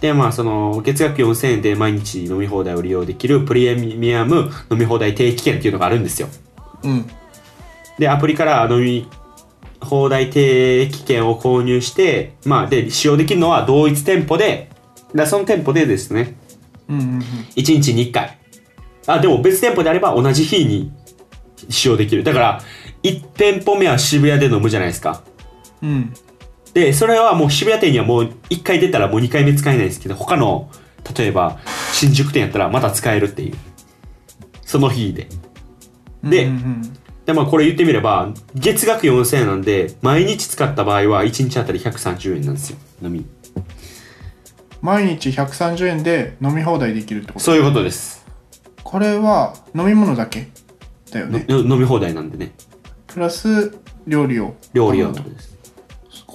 でまあその月額4000円で毎日飲み放題を利用できるプレミアム飲み放題定期券っていうのがあるんですよ。うん。でアプリから飲み放題定期券を購入してまあで使用できるのは同一店舗でだその店舗でですね。うんうん1日に1回。あでも別店舗であれば同じ日に使用できる。だから1店舗目は渋谷で飲むじゃないですか。うんうんでそれはもう渋谷店にはもう1回出たらもう2回目使えないですけど他の例えば新宿店やったらまた使えるっていう。その日で。でうんうん。でまあこれ言ってみれば月額4000円なんで毎日使った場合は1日あたり130円なんですよ飲み。毎日130円で飲み放題できるってこと？そういうことです、これは飲み物だけ？だよね。の飲み放題なんでね。プラス料理を。料理用ってことです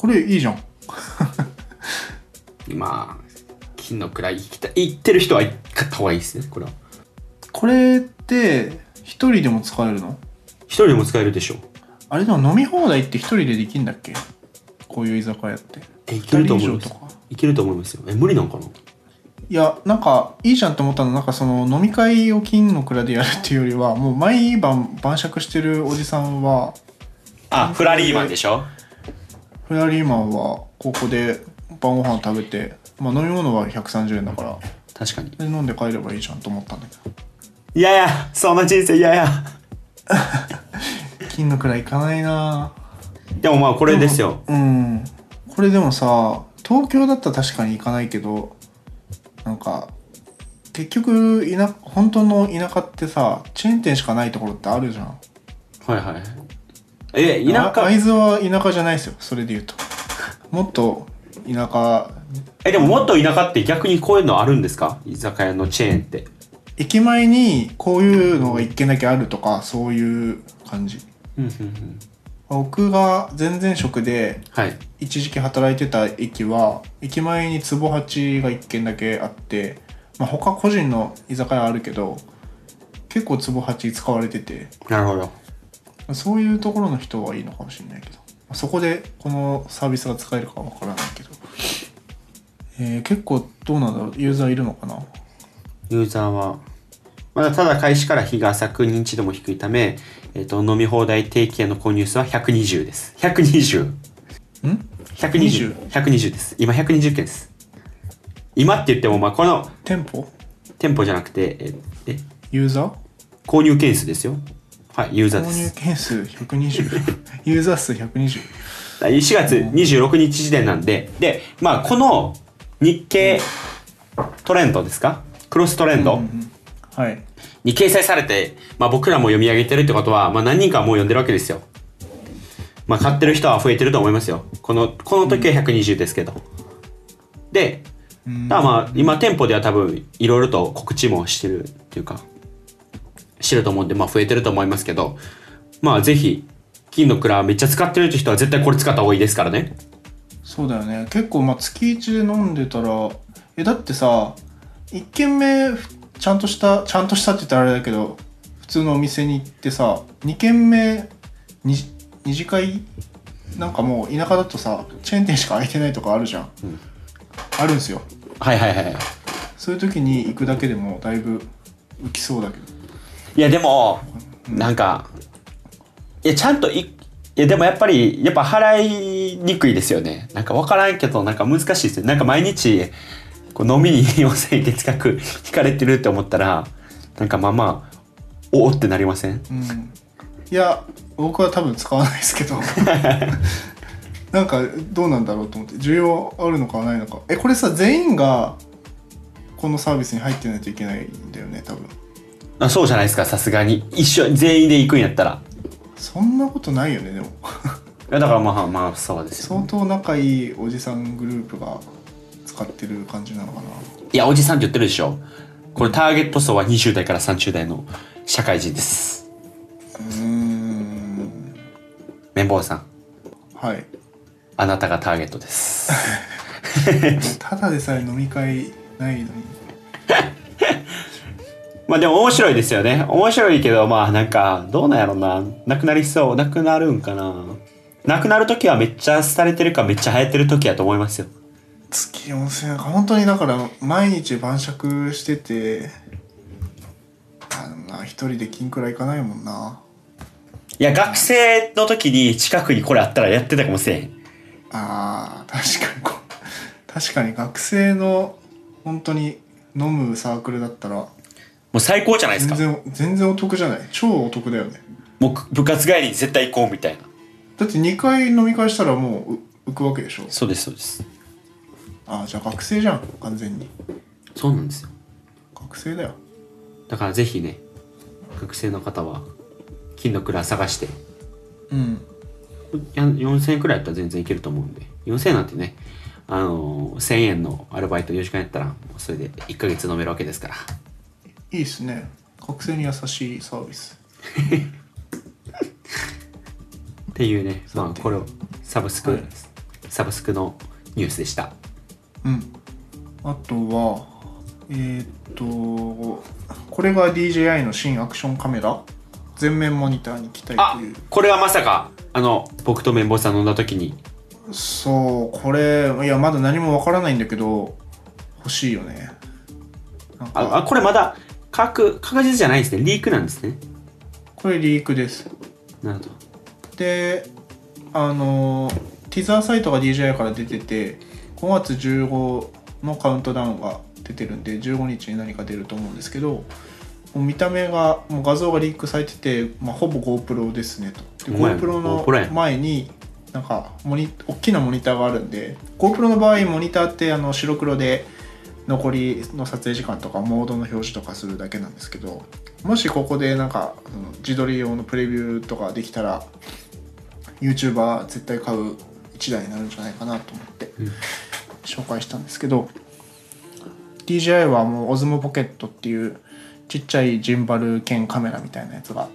これいいじゃん。まあ金の位行きた行ってる人は買った方がいいですねこれは。これって一人でも使えるの？一人でも使えるでしょあれでも飲み放題って一人でできんだっけ？こういう居酒屋って。えいけると思います。いけると思いますよ。え無理なんかな？いやなんかいいじゃんって思ったのなんかその飲み会を金の蔵でやるっていうよりはもう毎晩晩酌してるおじさんはあフラリーマンでしょ？フラリーマンはここで晩ご飯食べて、まあ、飲み物は130円だから。確かに。で飲んで帰ればいいじゃんと思ったんだけど。いやいやそんな人生嫌や。金の蔵行かないな。でもまあこれですよ。うん。これでもさ東京だったら確かに行かないけどなんか結局田本当の田舎ってさチェーン店しかないところってあるじゃん。はいはいえ田舎。あ会津は田舎じゃないですよ。それで言うと。もっと田舎。えでももっと田舎って逆にこういうのあるんですか？居酒屋のチェーンって。駅前にこういうのが一軒だけあるとかそういう感じ。うんうんうん。僕が全然食ではい。一時期働いてた駅は駅前に壺八が一軒だけあって、まあ、他個人の居酒屋あるけど結構壺八使われてて。なるほどそういうところの人はいいのかもしれないけど。そこでこのサービスが使えるかわからないけど、えー結構どうなんだろう？ユーザーいるのかな？ユーザーは。まだただ開始から日が浅く認知度も低いため、えっと飲み放題定期券の購入数は120です。120ん？120, 120です。今120件です。今って言ってもまあこの店舗？店舗じゃなくてええ？ユーザー？購入件数ですよはいユーザー購です。入件数120 ユーザー数120 4月26日時点なんで。でまあこの日経トレンドですか？クロストレンド、はい。に掲載されて、まあ、僕らも読み上げてるってことは、まあ、何人かはもう読んでるわけですよ。まあ、買ってる人は増えてると思いますよ。この、この時は120ですけど。で、うん。だからまあ、今店舗では多分、いろいろと告知もしてるっていうか、してると思うんで、まあ、増えてると思いますけど、まあ、ぜひ、金の蔵めっちゃ使ってるって人は絶対これ使った方がいいですからね。そうだよね。結構まあ月1で飲んでたらえだってさ1軒目ちゃんとしたちゃんとしたって言ったらあれだけど普通のお店に行ってさ2軒目に二次会なんかもう田舎だとさチェーン店しか開いてないとかあるじゃん、あるんですよ。はいはいはい。そういう時に行くだけでもだいぶ浮きそうだけどいやでもなんかいやちゃんといいやでもやっぱりやっぱ払いにくいですよね。なんか分からんけどなんか難しいですよ。なんか毎日こう飲みに4000円月額引かれてるって思ったらなんかまあまあおおってなりません？うん。いや僕は多分使わないですけど。なんかどうなんだろうと思って需要あるのかないのか。えこれさ全員がこのサービスに入ってないといけないんだよね多分あそうじゃないですかさすがに。一緒全員で行くんやったら。そんなことないよねでも。いやだからまあまあそうですよ、相当仲いいおじさんグループが使ってる感じなのかな。いやおじさんって言ってるでしょ。これターゲット層は20代から30代の社会人です。うーん。綿棒さん。はい。あなたがターゲットです。ただでさえ飲み会ないのに まあでも面白いですよね。面白いけどまあなんかどうなんやろな。なくなりそう。なくなるんかな。なくなる時はめっちゃ廃れてるかめっちゃ流行ってる時やと思いますよ。月4000円か。本当にだから毎日晩酌しててあのな一人で金くらいいかないもんな。いや学生の時に近くにこれあったらやってたかもしれん。あー確かに。こ確かに学生の本当に飲むサークルだったらもう最高じゃないですか。全然全然お得じゃない。超お得だよね。もう部活帰りに絶対行こうみたいな。だって2回飲み会したらもうう浮くわけでしょ。そうですそうです。ああじゃあ学生じゃん完全に。そうなんですよ。学生だよ。だからぜひね学生の方は金の蔵探して。うん。や4000円くらいやったら全然いけると思うんで。4000円なんてねあのー1000円のアルバイト4時間やったらそれで1ヶ月飲めるわけですからいいっすね。学生に優しいサービス。っていうね。まあこれをサブスク、はい。サブスクのニュースでした。うん。あとはえーっとこれが DJI の新アクションカメラ？全面モニターに期待あという。これはまさかあの僕と綿棒さん飲んだ時に。そうこれいやまだ何もわからないんだけど欲しいよね。あこれまだ確確実じゃないんですね。リークなんですね。これリークです。なるほど。であのティザーサイトが DJI から出てて5月15のカウントダウンが出てるんで15日に何か出ると思うんですけどもう見た目がもう画像がリークされてて、まあ、ほぼ GoPro ですねと。GoPro の前になんかモニ大きなモニターがあるんで GoPro の場合モニターってあの白黒で残りの撮影時間とかモードの表示とかするだけなんですけどもしここでなんか自撮り用のプレビューとかできたら YouTuber 絶対買う1台になるんじゃないかなと思ってうん。紹介したんですけど、DJI はもう Osmo Pocket っていうちっちゃいジンバル兼カメラみたいなやつが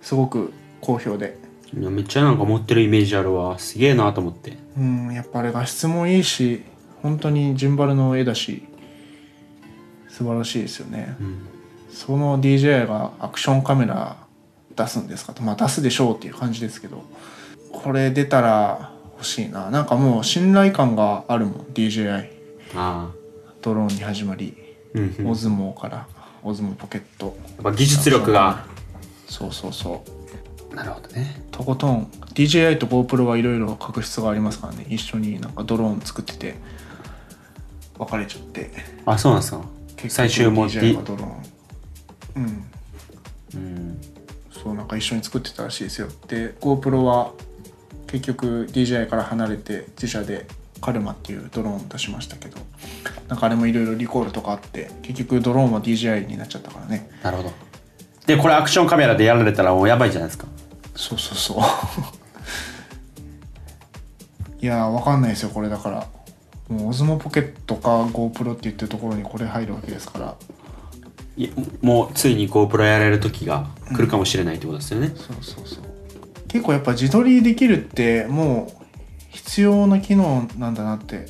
すごく好評で。いやめっちゃなんか持ってるイメージあるわ。すげえなと思って。うんやっぱあれ画質もいいし本当にジンバルの絵だし素晴らしいですよね、ん。その DJI がアクションカメラ出すんですかと。まあ出すでしょうっていう感じですけど。これ出たら欲しいな。なんかもう信頼感があるもん DJI ああ。ドローンに始まり、うんうん。オズモからオズモポケット。やっぱ技術力が。そうそうそう。なるほどね。とことん。DJI と GoPro はいろいろ確執がありますからね。一緒になんかドローン作ってて別れちゃって。あそうなんですか。最終も DJI D がドローン。うん。うん。そうなんか一緒に作ってたらしいですよ。で GoPro は結局 DJI から離れて自社でカルマっていうドローンを出しましたけど。なんかあれもいろいろリコールとかあって結局ドローンは DJI になっちゃったからね。なるほど。でこれアクションカメラでやられたらもうやばいじゃないですか。そうそうそう。いやーわかんないですよこれだからもうオズモポケットか GoPro って言ってるところにこれ入るわけですから。いやもうついに GoPro やられる時が来るかもしれないってことですよね、そうそうそう。結構やっぱ自撮りできるってもう必要な機能なんだなって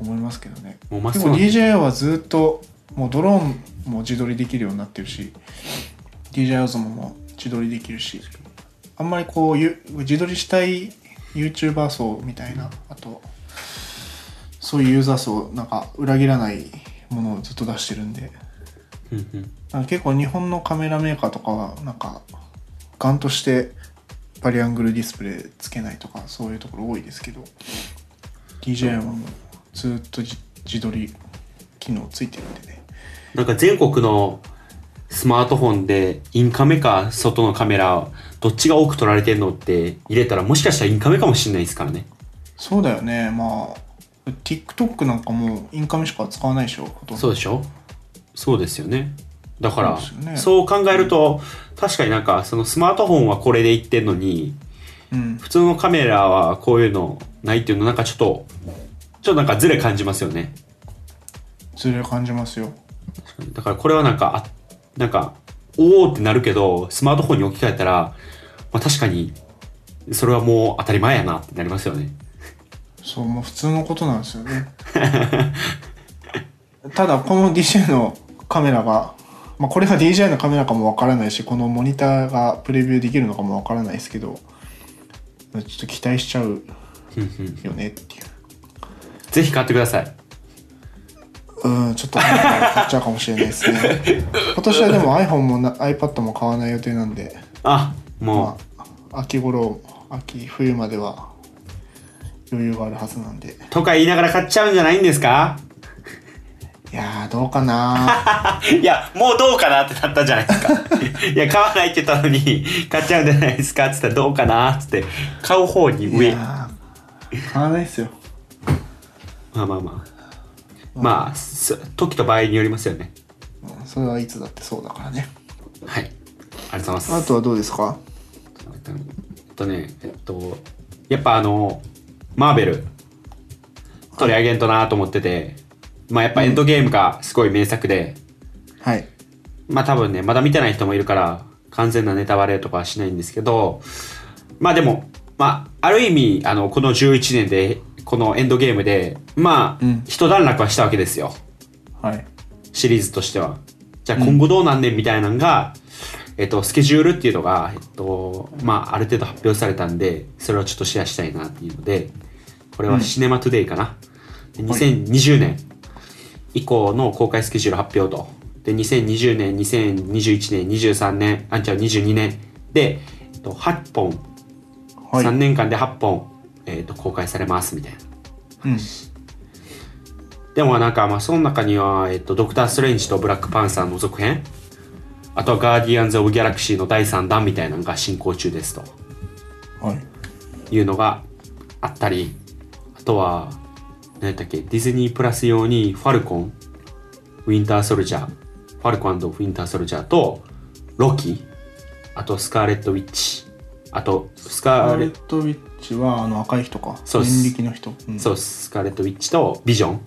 思いますけどね、結構もうマストなん DJI はずっともうドローンも自撮りできるようになってるし DJI オズモも自撮りできるしあんまりこうゆ自撮りしたい YouTuber 層みたいなあとそういうユーザー層なんか裏切らないものをずっと出してるんで。うん結構日本のカメラメーカーとかはなんかガンとしてバリアングルディスプレイつけないとかそういうところ多いですけど DJI はもうずっとじ自撮り機能ついてるんでね。なんか全国のスマートフォンでインカメか外のカメラどっちが多く撮られてんのって入れたらもしかしたらインカメかもしれないですからね。そうだよね。まあ TikTok なんかもうインカメしか使わないでしょほとんど。そうでしょ？そうですよね。だからそうね。そう考えると確かになんかそのスマートフォンはこれでいってんのにうん。普通のカメラはこういうのないっていうのなんかちょっとちょっとなんかズレ感じますよね。ずれ感じますよ。だからこれはなんかあなんかおおってなるけどスマートフォンに置き換えたら、まあ、確かにそれはもう当たり前やなってなりますよねそうもう普通のことなんですよね。ただこの DJI のカメラが、まあ、これが DJI のカメラかもわからないしこのモニターがプレビューできるのかもわからないですけどちょっと期待しちゃうよねっていう。ぜひ買ってください。うんちょっと買っちゃうかもしれないですね。今年はでも iPhone もな iPad も買わない予定なんで。あもまあ秋頃秋冬までは余裕があるはずなんで。うとか言いながら買っちゃうんじゃないんですか？いやーどうかな。いやもうどうかなってなったじゃないですか。いや買わないって言ったのに買っちゃうんじゃないですかって言ったらどうかなっつって買う方にい上買わないっすよ。まあまあまあ。まあす時と場合によりますよね。うんそれはいつだってそうだからね。はい。ありがとうございます。あとはどうですか？えっとねえっとやっぱあのマーベル取り上げんとなと思ってて、まあやっぱエンドゲームがすごい名作で、はい。まあ多分ねまだ見てない人もいるから完全なネタバレとかはしないんですけど。まあでもまあある意味あのこの11年でこのエンドゲームでまあ、うん。一段落はしたわけですよ。はい。シリーズとしては。じゃあ今後どうなんねんみたいなのが、えっと、スケジュールっていうのが、えっと、まあ、ある程度発表されたんで、それをちょっとシェアしたいなっていうので、これはシネマトゥデイかな。で2020年以降の公開スケジュール発表と。で、2020年、2021年、23年、あ、じゃあ22年で、えっと、8本、はい。3年間で8本、えっと、公開されますみたいな。うん。でもなんかまあその中には、えっと、ドクター・ストレンジとブラックパンサーの続編。あとはガーディアンズ・オブ・ギャラクシーの第3弾みたいなのが進行中ですと。はい。いうのがあったり。あとは何だっけ？ディズニープラス用にファルコンウィンター・ソルジャー。ファルコンウィンター・ソルジャーとロキ。あとスカーレット・ウィッチ。あとスカアーレットト・ウィッチはあの赤い人か。そうです。人力の人、うん。そうスカーレット・ウィッチとビジョン。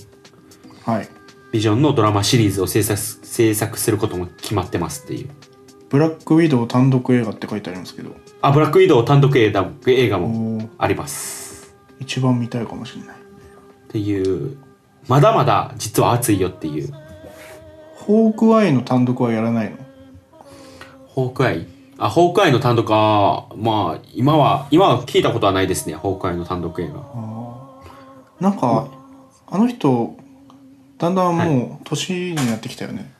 はい。ビジョンのドラマシリーズを制作制作することも決まってますっていう。ブラック・ウィドウ単独映画って書いてありますけど。あ、ブラックウィドウ単独映画映画おもー。あります。一番見たいかもしれない。っていう、まだまだ実は熱いよっていう。ホークアイの単独はやらないの？ホークアイ？あ、ホークアイの単独は、まあ、今は、今は聞いたことはないですね、ホークアイの単独映画。なんか、あの人だんだんもう年になってきたよね、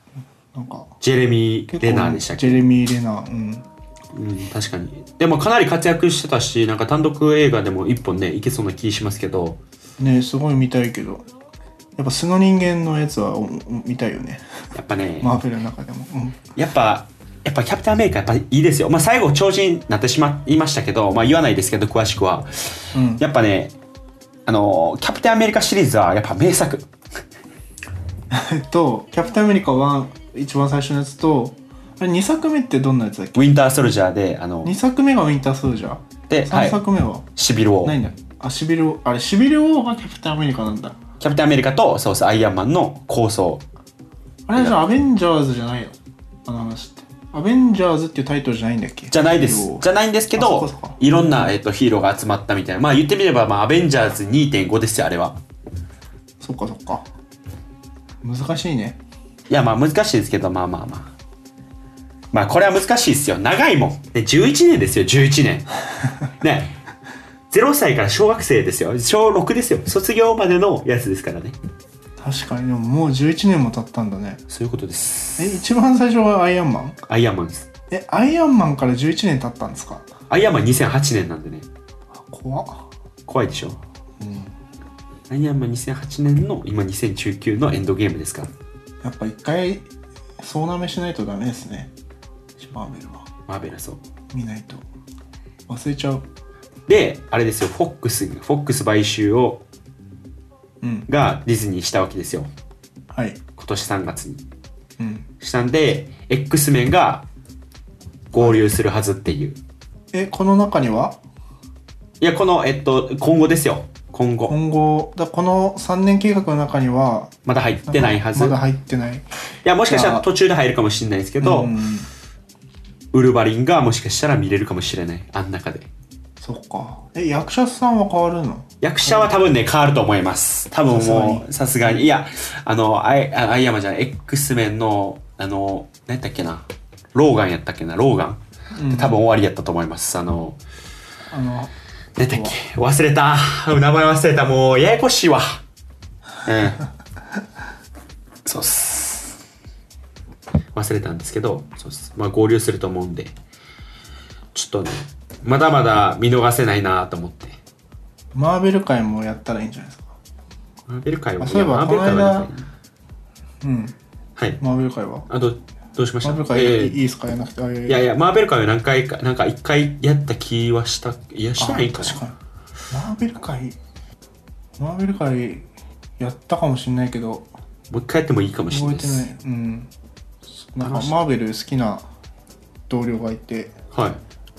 なんか。ジェレミー・レナーでしたっけ？ジェレミー・レナーうんうん、確かに。でもかなり活躍してたし、なんか単独映画でも一本ね、いけそうな気しますけど、ねすごい見たいけどやっぱ素の人間のやつは見たいよねやっぱね、マーベルの中でも、うんやっぱ、やっぱキャプテンアメリカやっぱいいですよ。まあ最後超人になってしまいましたけど、まあ言わないですけど、詳しくは。うん、やっぱね、あのキャプテンアメリカシリーズはやっぱ名作。え っと「キャプテンアメリカ1」一番最初のやつとあれ2作目ってどんなやつだっけ？ウィンターソルジャーで、あの2、作目がウィンター・ソルジャーで、は3い、作目は？シビル王。ないんだ？あシビル王あれシビル王がキャプテンアメリカなんだ。キャプテンアメリカと、そうそう、アイアンマンの構想。あれじゃあアベンジャーズじゃないのあの話って。アベンジャーズっていうタイトルじゃないんだっけ？じゃないで。す。じゃないんですけどいろんな、えっと、ヒーローが集まったみたいな。まあ言ってみれば、まあ、アベンジャーズ2.5ですよ、あれは。そっかそっか。難しいね。いや、まあ難しいですけど、まあまあまあ。まあこれは難しいですよ。長いもん。ね、11年ですよ、11年。ね。0歳から小学生ですよ。小6ですよ。卒業までのやつですからね。確かにでももう11年も経ったんだねそういうことですえ一番最初はアイアンマン？アイアンマンですえアイアンマンから11年経ったんですか？アイアンマン2008年なんでね怖っ怖いでしょ？うんアイアンマン2008年の今2019のエンドゲームですか？らやっぱ一回総なめしないとダメですねマーベルは。マーベラそう。見ないと。忘れちゃう。であれですよ。フォックスフォックス買収をうん。がディズニーしたわけですよ。はい。今年3月に。うん。したんで X メンが合流するはずっていう。えこの中には？いやこのえっと今後ですよ。今後。今後だこの3年計画の中にはまだ入ってないはず。いまだ入ってない。やもしかしたら途中で入るかもしれないですけど、うんウルヴァリンがもしかしたら見れるかもしれない。あん中で。そっか。え役者さんは変わるの？役者は多分ね変わると思います。多分もうさすがに。いやあのアイあアイアンマンじゃない。X メンのあの何やったっけな？ローガンやったっけな？ローガン、うん。多分終わりやったと思います。あのあの何やったっけ？忘れた。名前忘れた。もうややこしいわ。うん そうっす忘れたんですけどそうっす。まあ合流すると思うんでちょっとねまだまだ見逃せないなと思って。マーベル界もやったらいいんじゃないですか？マーベル界はあそういえばやマーベル界はこの間うん。はい。マーベル界は？あとどうしました？マーベル界えーいいですか？やらなくて。あいやいや。マーベル界は何回かなんか一回やった気はしたいやしてないか確かに。マーベル界マーベル界やったかもしれないけどもう一回やってもいいかもしれな覚えいですてない。うんなんかマーベル好きな同僚がいてはい。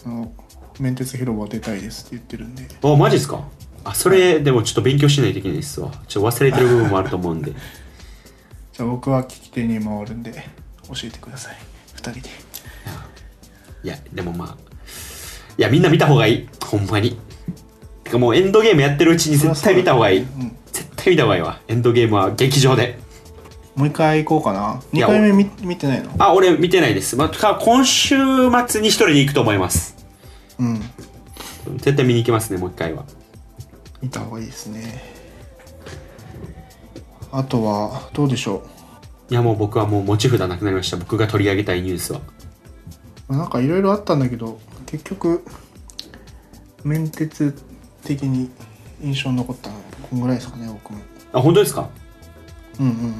あの面鉄広場出たいですって言ってるんで。あマジですか？あそれでもちょっと勉強しないといけないですわ。ちょっと忘れてる部分もあると思うんで。じゃあ僕は聞き手に回るんで教えてください。2人で。いやでもまあいやみんな見た方がいい。ほんまに。てかもうエンドゲームやってるうちに絶対見た方がいい。うん。絶対見た方がいいわ。エンドゲームは劇場でもう一回行こうかな。いや2回目見見てないの？あ俺見てないです、まあ、か今週末に一人で行くと思います。うん。絶対見に行きますねもう一回は。見た方がいいですね。あとはどうでしょいやもう僕はもう持ち札なくなりました。僕が取り上げたいニュースは。うなんかいろいろあったんだけど結局面鉄的に印象に残ったのこんぐらいですかね僕も。あ本当ですか？うんうんうん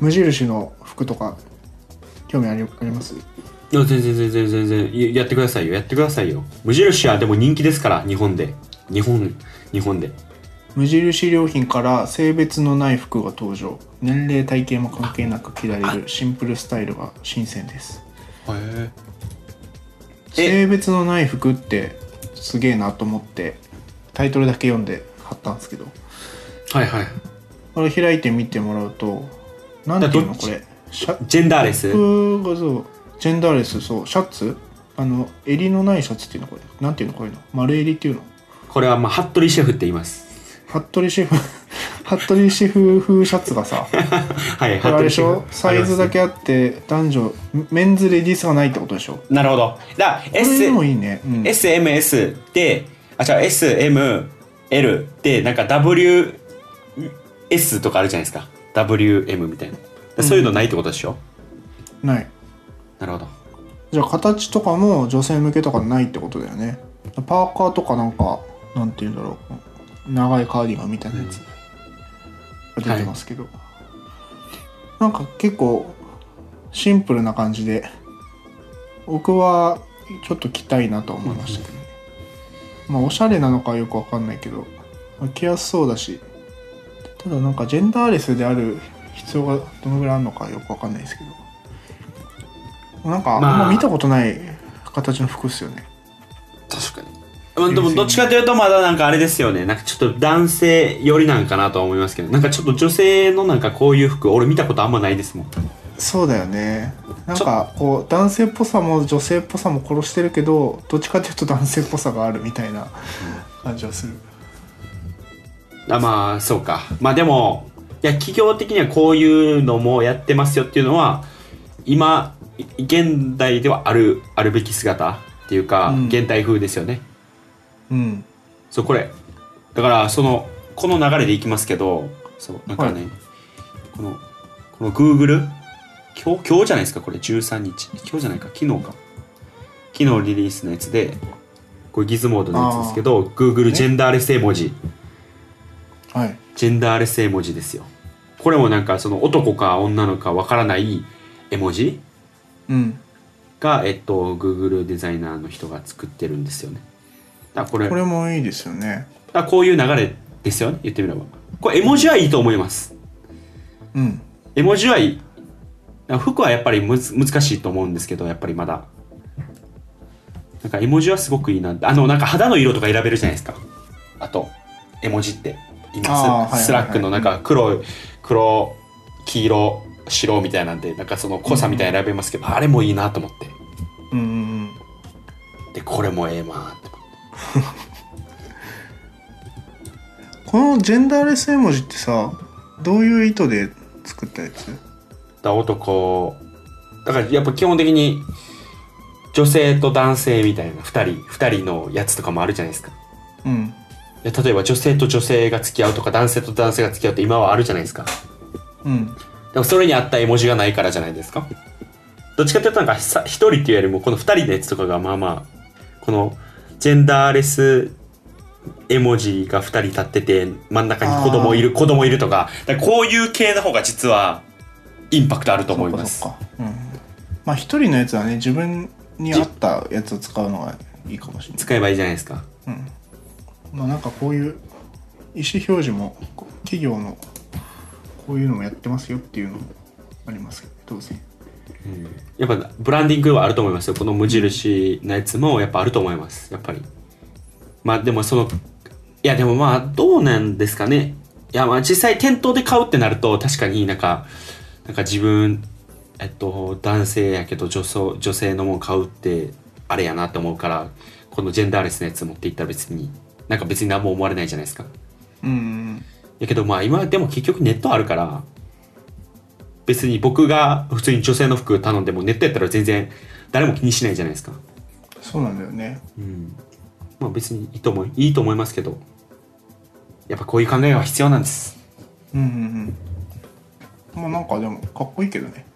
無印の服とか興味ありあります？いや全然全然全然。いややってくださいよ。やってくださいよ。無印はでも人気ですから日本で。日本日本で。無印良品から性別のない服が登場。年齢体型も関係なく着られるシンプルスタイルが新鮮です。へ性別のない服ってすげえなと思ってタイトルだけ読んで貼ったんですけど。えはいはい。これ開いてみてもらうとなんていうこれ？シャジェンダーレス？服がそう。ジェンダーレスそう。シャツ？あの襟のないシャツっていうのこれ。なんていうのこういうの？丸襟っていうの？これはまあ服部シェフって言います。服部シェフ？服部シェフ風シャツがさ。はいあれでしょ？サイズだけあって男女メンズレディースがないってことでしょ？なるほど。だ S でもいいね、うん、SMS であ違う SML でなんか WS とかあるじゃないですか WM みたいな。そういうのないってことでしょ、ない。なるほど。じゃあ形とかも女性向けとかないってことだよね。パーカーとかなんかなんて言うんだろう。長いカーディガンみたいなやつ。が出てますけど、なんか結構シンプルな感じで。僕はちょっと着たいなと思いましたけどね、まあおしゃれなのかはよくわかんないけど。まあ着やすそうだしただなんかジェンダーレスである必要がどのぐらいあるのかよくわかんないですけど。なんかあんま見たことない形の服っすよね、確かに。まあでもどっちかというとまだなんかあれですよね。なんかちょっと男性寄りなんかなとは思いますけど。なんかちょっと女性のなんかこういう服俺見たことあんまないですもん。そうだよね。なんかこう男性っぽさも女性っぽさも殺してるけどどっちかというと男性っぽさがあるみたいな感じはする、あまあそうか。まあでもいや企業的にはこういうのもやってますよっていうのは今い現代ではあるあるべき姿っていうか、うん。現代風ですよね。うん。そうこれ。だからそのこの流れでいきますけどそうなんかね、このこの Google 今日今日じゃないですかこれ。13日。今日じゃないか。昨日か。昨日リリースのやつでこれギズモードのやつですけど Google ジェンダーレス絵文字。はいジェンダーレス絵文字ですよ。これもなんかその男か女のかわからない絵文字うん。が、えっと、Google デザイナーの人が作ってるんですよね。だこれこれもいいですよね。だこういう流れですよね言ってみれば。これ絵文字はいいと思います。うん。絵文字はいい。服はやっぱりむず難しいと思うんですけどやっぱりまだ。なんか絵文字はすごくいいなあのなんか肌の色とか選べるじゃないですか。あと絵文字っていはいはい。ススラックのなんか黒い黒黄色白みたいなんでなんかその濃さみたいな選べますけど、あれもいいなと思って。うんうんうん。でこれもええわーって このジェンダーレス絵文字ってさどういう意図で作ったやつ？だ男だからやっぱ基本的に女性と男性みたいな2人2人のやつとかもあるじゃないですか。うん。で例えば女性と女性が付き合うとか男性と男性が付き合うって今はあるじゃないですか。うん。でもそれに合った絵文字がないからじゃないですか。どっちかっていうとなんかさ一人っていうよりもこの二人のやつとかがまあまあこのジェンダーレス絵文字が二人立ってて真ん中に子供いる子供いるとか。こういう系の方が実はインパクトあると思います。うん。まあ一人のやつはね自分に合ったやつを使うのがいいかもしれない。使えばいいじゃないですか。うんまあなんかこういう意思表示も企業のこういうのもやってますよっていうのもありますけど当然やっぱブランディングはあると思いますよ。この無印のやつもやっぱあると思います。やっぱり。まあでもそのいやでもまあどうなんですかね。いやまあ実際店頭で買うってなると確かになんかなんか自分えっと男性やけど女装女性のもん買うってあれやなって思うからこのジェンダーレスのやつ持っていったら別に。なんか別に何も思われないじゃないですか。うんうんやけどまあ今でも結局ネットあるから別に僕が普通に女性の服頼んでもネットやったら全然誰も気にしないじゃないですか。そうなんだよね。うん。まあ別にいいと思いいいと思いますけどやっぱこういう考えは必要なんです。うんうんうん。まあなんかでもかっこいいけどね。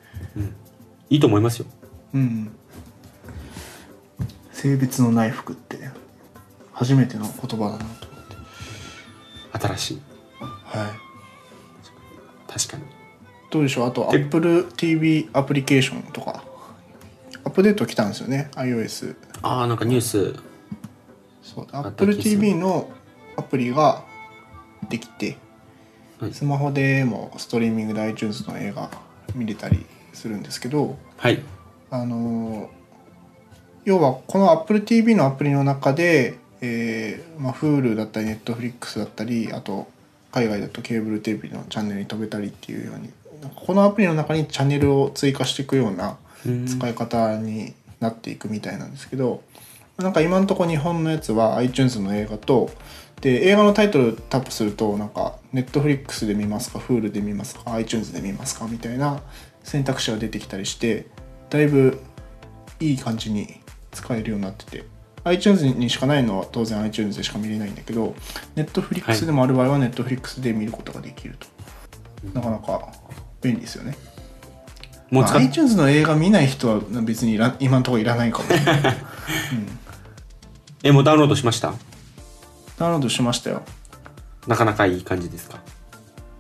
いいと思いますよ。うんうん。性別のない服って初めての言葉だなと思って。新しい。はい。確かに。どうでしょう？あとで AppleTV アプリケーションとか。アップデート来たんですよね？iOS ああなんかニュース。そう。AppleTV のアプリができて、はい。スマホでもストリーミングで iTunes の映画見れたりするんですけどはい。あのー要はこの AppleTV のアプリの中で、えーまあ、Hulu だったり Netflix だったりあと海外だとケーブルテレビのチャンネルに飛べたりっていうようにこのアプリの中にチャンネルを追加していくようなうん。使い方になっていくみたいなんですけどなんか今のところ日本のやつは iTunes の映画とで映画のタイトルタップするとなんか Netflix で見ますか Hulu で見ますか iTunes で見ますかみたいな選択肢が出てきたりしてだいぶいい感じに使えるようになってて iTunes にしかないのは当然 iTunes でしか見れないんだけど Netflix でもある場合は Netflix で見ることができると、なかなか便利ですよね。もう使っ iTunes の映画見ない人は別にいら今のところいらないかもしれないえもうダウンロードしました？ダウンロードしましたよ。なかなかいい感じですか？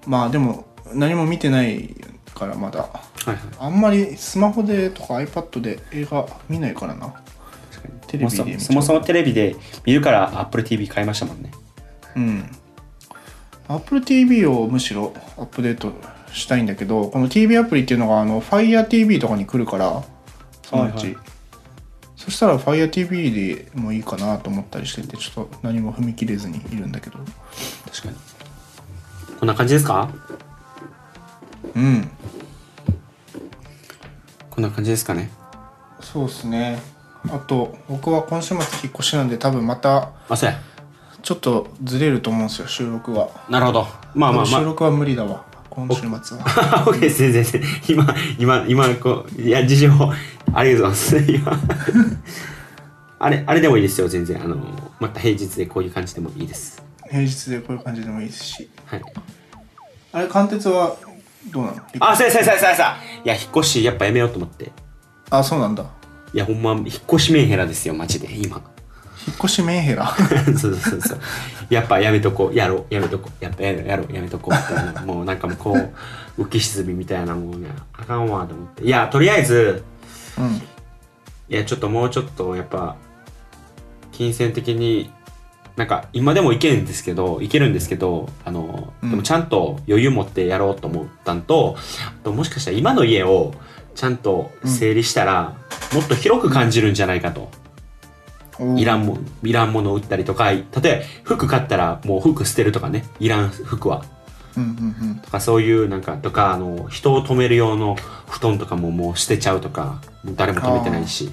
まあでも何も見てないからまだ。はいはい。あんまりスマホでとか iPad で映画見ないからなテレビでそもそもテレビで見るから AppleTV 買いましたもんね。うん。AppleTV をむしろアップデートしたいんだけどこの TV アプリっていうのがあの FireTV とかに来るからそのうち、はいはそしたら FireTV でもいいかなと思ったりしててちょっと何も踏み切れずにいるんだけど。確かに。こんな感じですか？うん。こんな感じですかね。そうですねあと僕は今週末引っ越しなんで多分またあそうやちょっとずれると思うんですよ収録がなるほど。まあまあまあ。収録は無理だわ今週末は。OK です全然全然今今今こういや事情ありがとうございます。今。あれあれでもいいですよ全然。あのまた平日でこういう感じでもいいです。平日でこういう感じでもいいですし。はい。あれ貫徹はどうなの？あそうやそうやそうやそうやそうや。いや引っ越しやっぱやめようと思って。あそうなんだいやほんま引っ越しメンヘラですよマジで今。引っ越しメンヘラ？そうそうそうやっぱやめとこう。やろうやめとこう。やっぱやろうやろうやめとこう。みたいなもうなんかもうこう浮き沈みみたいなもうねあかんわと思って。いやとりあえずうん。いやちょっともうちょっとやっぱ金銭的になんか今でもいけるんですけどいけるんですけどあの、うん。でもちゃんと余裕持ってやろうと思ったんとあともしかしたら今の家をちゃんと整理したら、もっと広く感じるんじゃないかと、いらんもいらんものを売ったりとか例えば服買ったらもう服捨てるとかね。いらん服は。うんうんうん。とかそういうなんかとかあの人を止める用の布団とかももう捨てちゃうとか誰も止めてないし。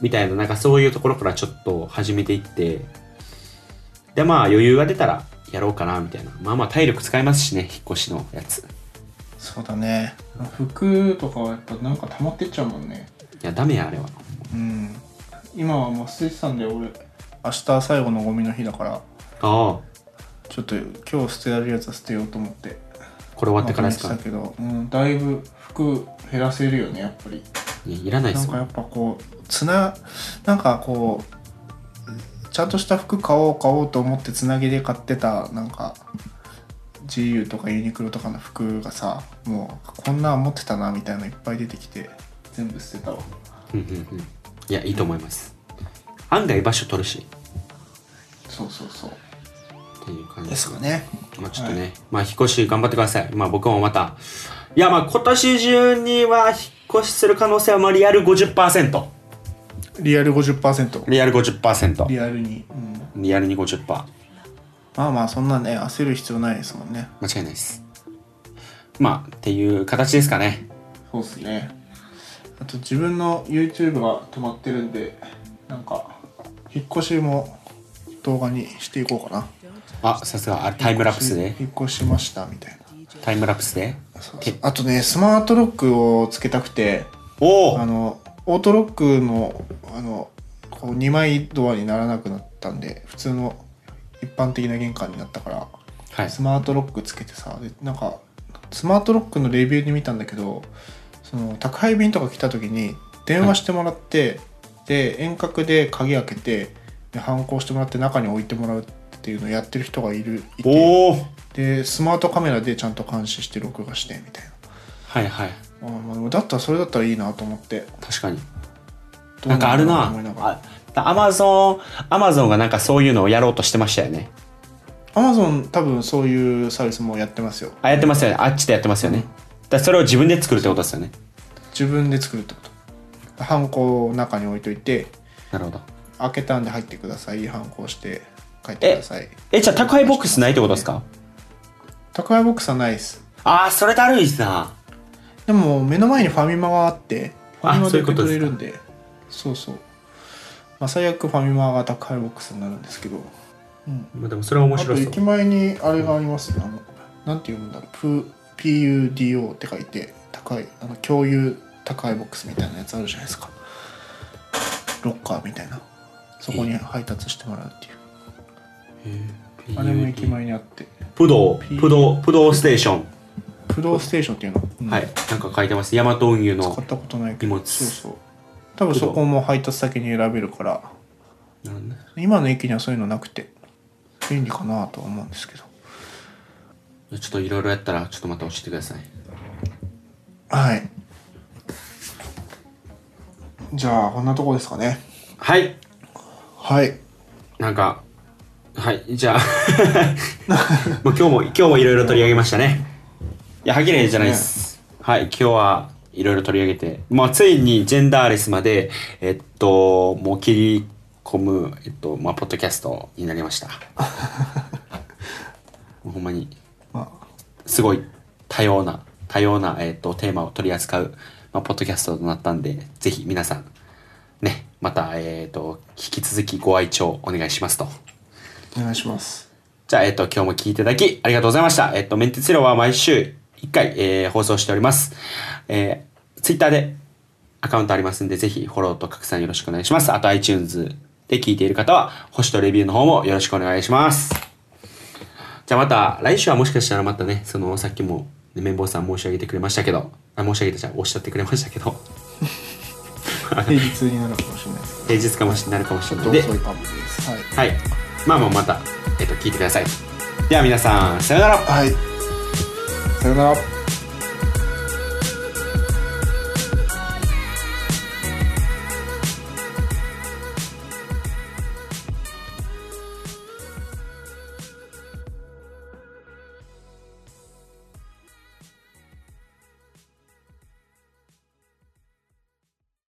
みたいななんかそういうところからちょっと始めていって。でまあ余裕が出たらやろうかなみたいな。まあまあ体力使いますしね引っ越しのやつそうだね。服とかはやっぱなんか溜まってっちゃうもんね。いやダメやあれは。うん。今はもう捨ててたんで俺明日最後のゴミの日だからああ。ちょっと今日捨てられるやつは捨てようと思って。これ終わってからですか？まとめてたけど、うん、だいぶ服減らせるよねやっぱり。いやいらないですよ。なんかやっぱこうつななんかこうちゃんとした服買おう買おうと思ってつなぎで買ってたなんか GU とかユニクロとかの服がさもうこんなん持ってたなみたいなのいっぱい出てきて全部捨てたわうんうんうんいやいいと思います案外場所取るしそうそうそうっていう感じですかねまあちょっとね、まあ引っ越し頑張ってください。まあ僕もまた。いやまあ今年中には引っ越しする可能性はまあリアル50%。リアル50%リアル50%。リアルに、うん、リアルに50%。まあまあそんなね焦る必要ないですもんね。間違いないです。まあっていう形ですかね。そうっすね。あと自分の YouTube が止まってるんでなんか引っ越しも動画にしていこうかな。あ、さすが、あれタイムラプスで？引っ越しましたみたいな。タイムラプスで？てあとねスマートロックをつけたくておお。あのオートロックのあのこう2枚ドアにならなくなったんで普通の一般的な玄関になったからはい。スマートロックつけてさでなんかスマートロックのレビューで見たんだけどその宅配便とか来た時に電話してもらって、で遠隔で鍵開けてで反抗してもらって中に置いてもらうっていうのをやってる人がいるいてでスマートカメラでちゃんと監視して録画してみたいはいはい。なあだったらそれだったらいいなと思って確かに。なんかあるな。あアマゾン、アマゾンがなんかそういうのをやろうとしてましたよね。アマゾン多分そういうサービスもやってますよあ、やってますよね。あっちでやってますよね。だそれを自分で作るってことですよね。自分で作るってことハンコを中に置いといてなるほど。開けたんで入ってください反抗して帰ってくださいえ、じゃあ宅配ボックスないってことですか？宅配ボックスはないですああ、それだるいっすな。でも目の前にファミマがあってファミマで売ってくですかれるんでそうそうまあ最悪ファミマが宅配ボックスになるんですけど、うん、まあでもそれは面あと白そう。駅。前にあれがありますねあのなんて読むんだろう。PUDO って書いて高いあの共有宅配ボックスみたいなやつあるじゃないですか。ロッカーみたいな。そこに配達してもらうっていう。あれも駅前にあって。プド、プド、プドステーション。不動ステーションっていうの、うん。はい。なんか書いてます。ヤマト運輸の。使ったことないけど。荷物。そうそう多分そこも配達先に選べるからなるほどね今の駅にはそういうのなくて便利かなとは思うんですけどちょっといろいろやったら、ちょっとまた教えてください。はいじゃあこんなとこですかねはい。はいなんか、はい。じゃあ、もう今日も、今日もいろいろ取り上げましたね。いや、歯切れじゃないです。はい。今日はいろいろ取り上げて、まあ、ついにジェンダーレスまで、えっと、もう切り込む、えっと、まあ、ポッドキャストになりました。ほんまに、まあすごい多様な、多様な、えっと、テーマを取り扱う、まあ、ポッドキャストとなったんで、ぜひ皆さん、ね、また、えっと、引き続きご愛聴お願いしますと。お願いしますじゃあ、えっと、今日も聞いていただきありがとうございました。えっと、メンテツロは毎週1回、えー放送しております。えー、ツイッターでアカウントありますんで、ぜひフォローと拡散よろしくお願いします。あと iTunes で聞いている方は、星とレビューの方もよろしくお願いします。じゃあまた来週はもしかしたらまたねそのさっきもね綿棒さん申し上げてくれましたけどあ申し上げたじゃんおっしゃってくれましたけど。平日になるかもしれないです。平日かもしなるかもしれないで。はい。はい。まあまあまた、えっと、聞いてください。では皆さんさよなら。はいさよなら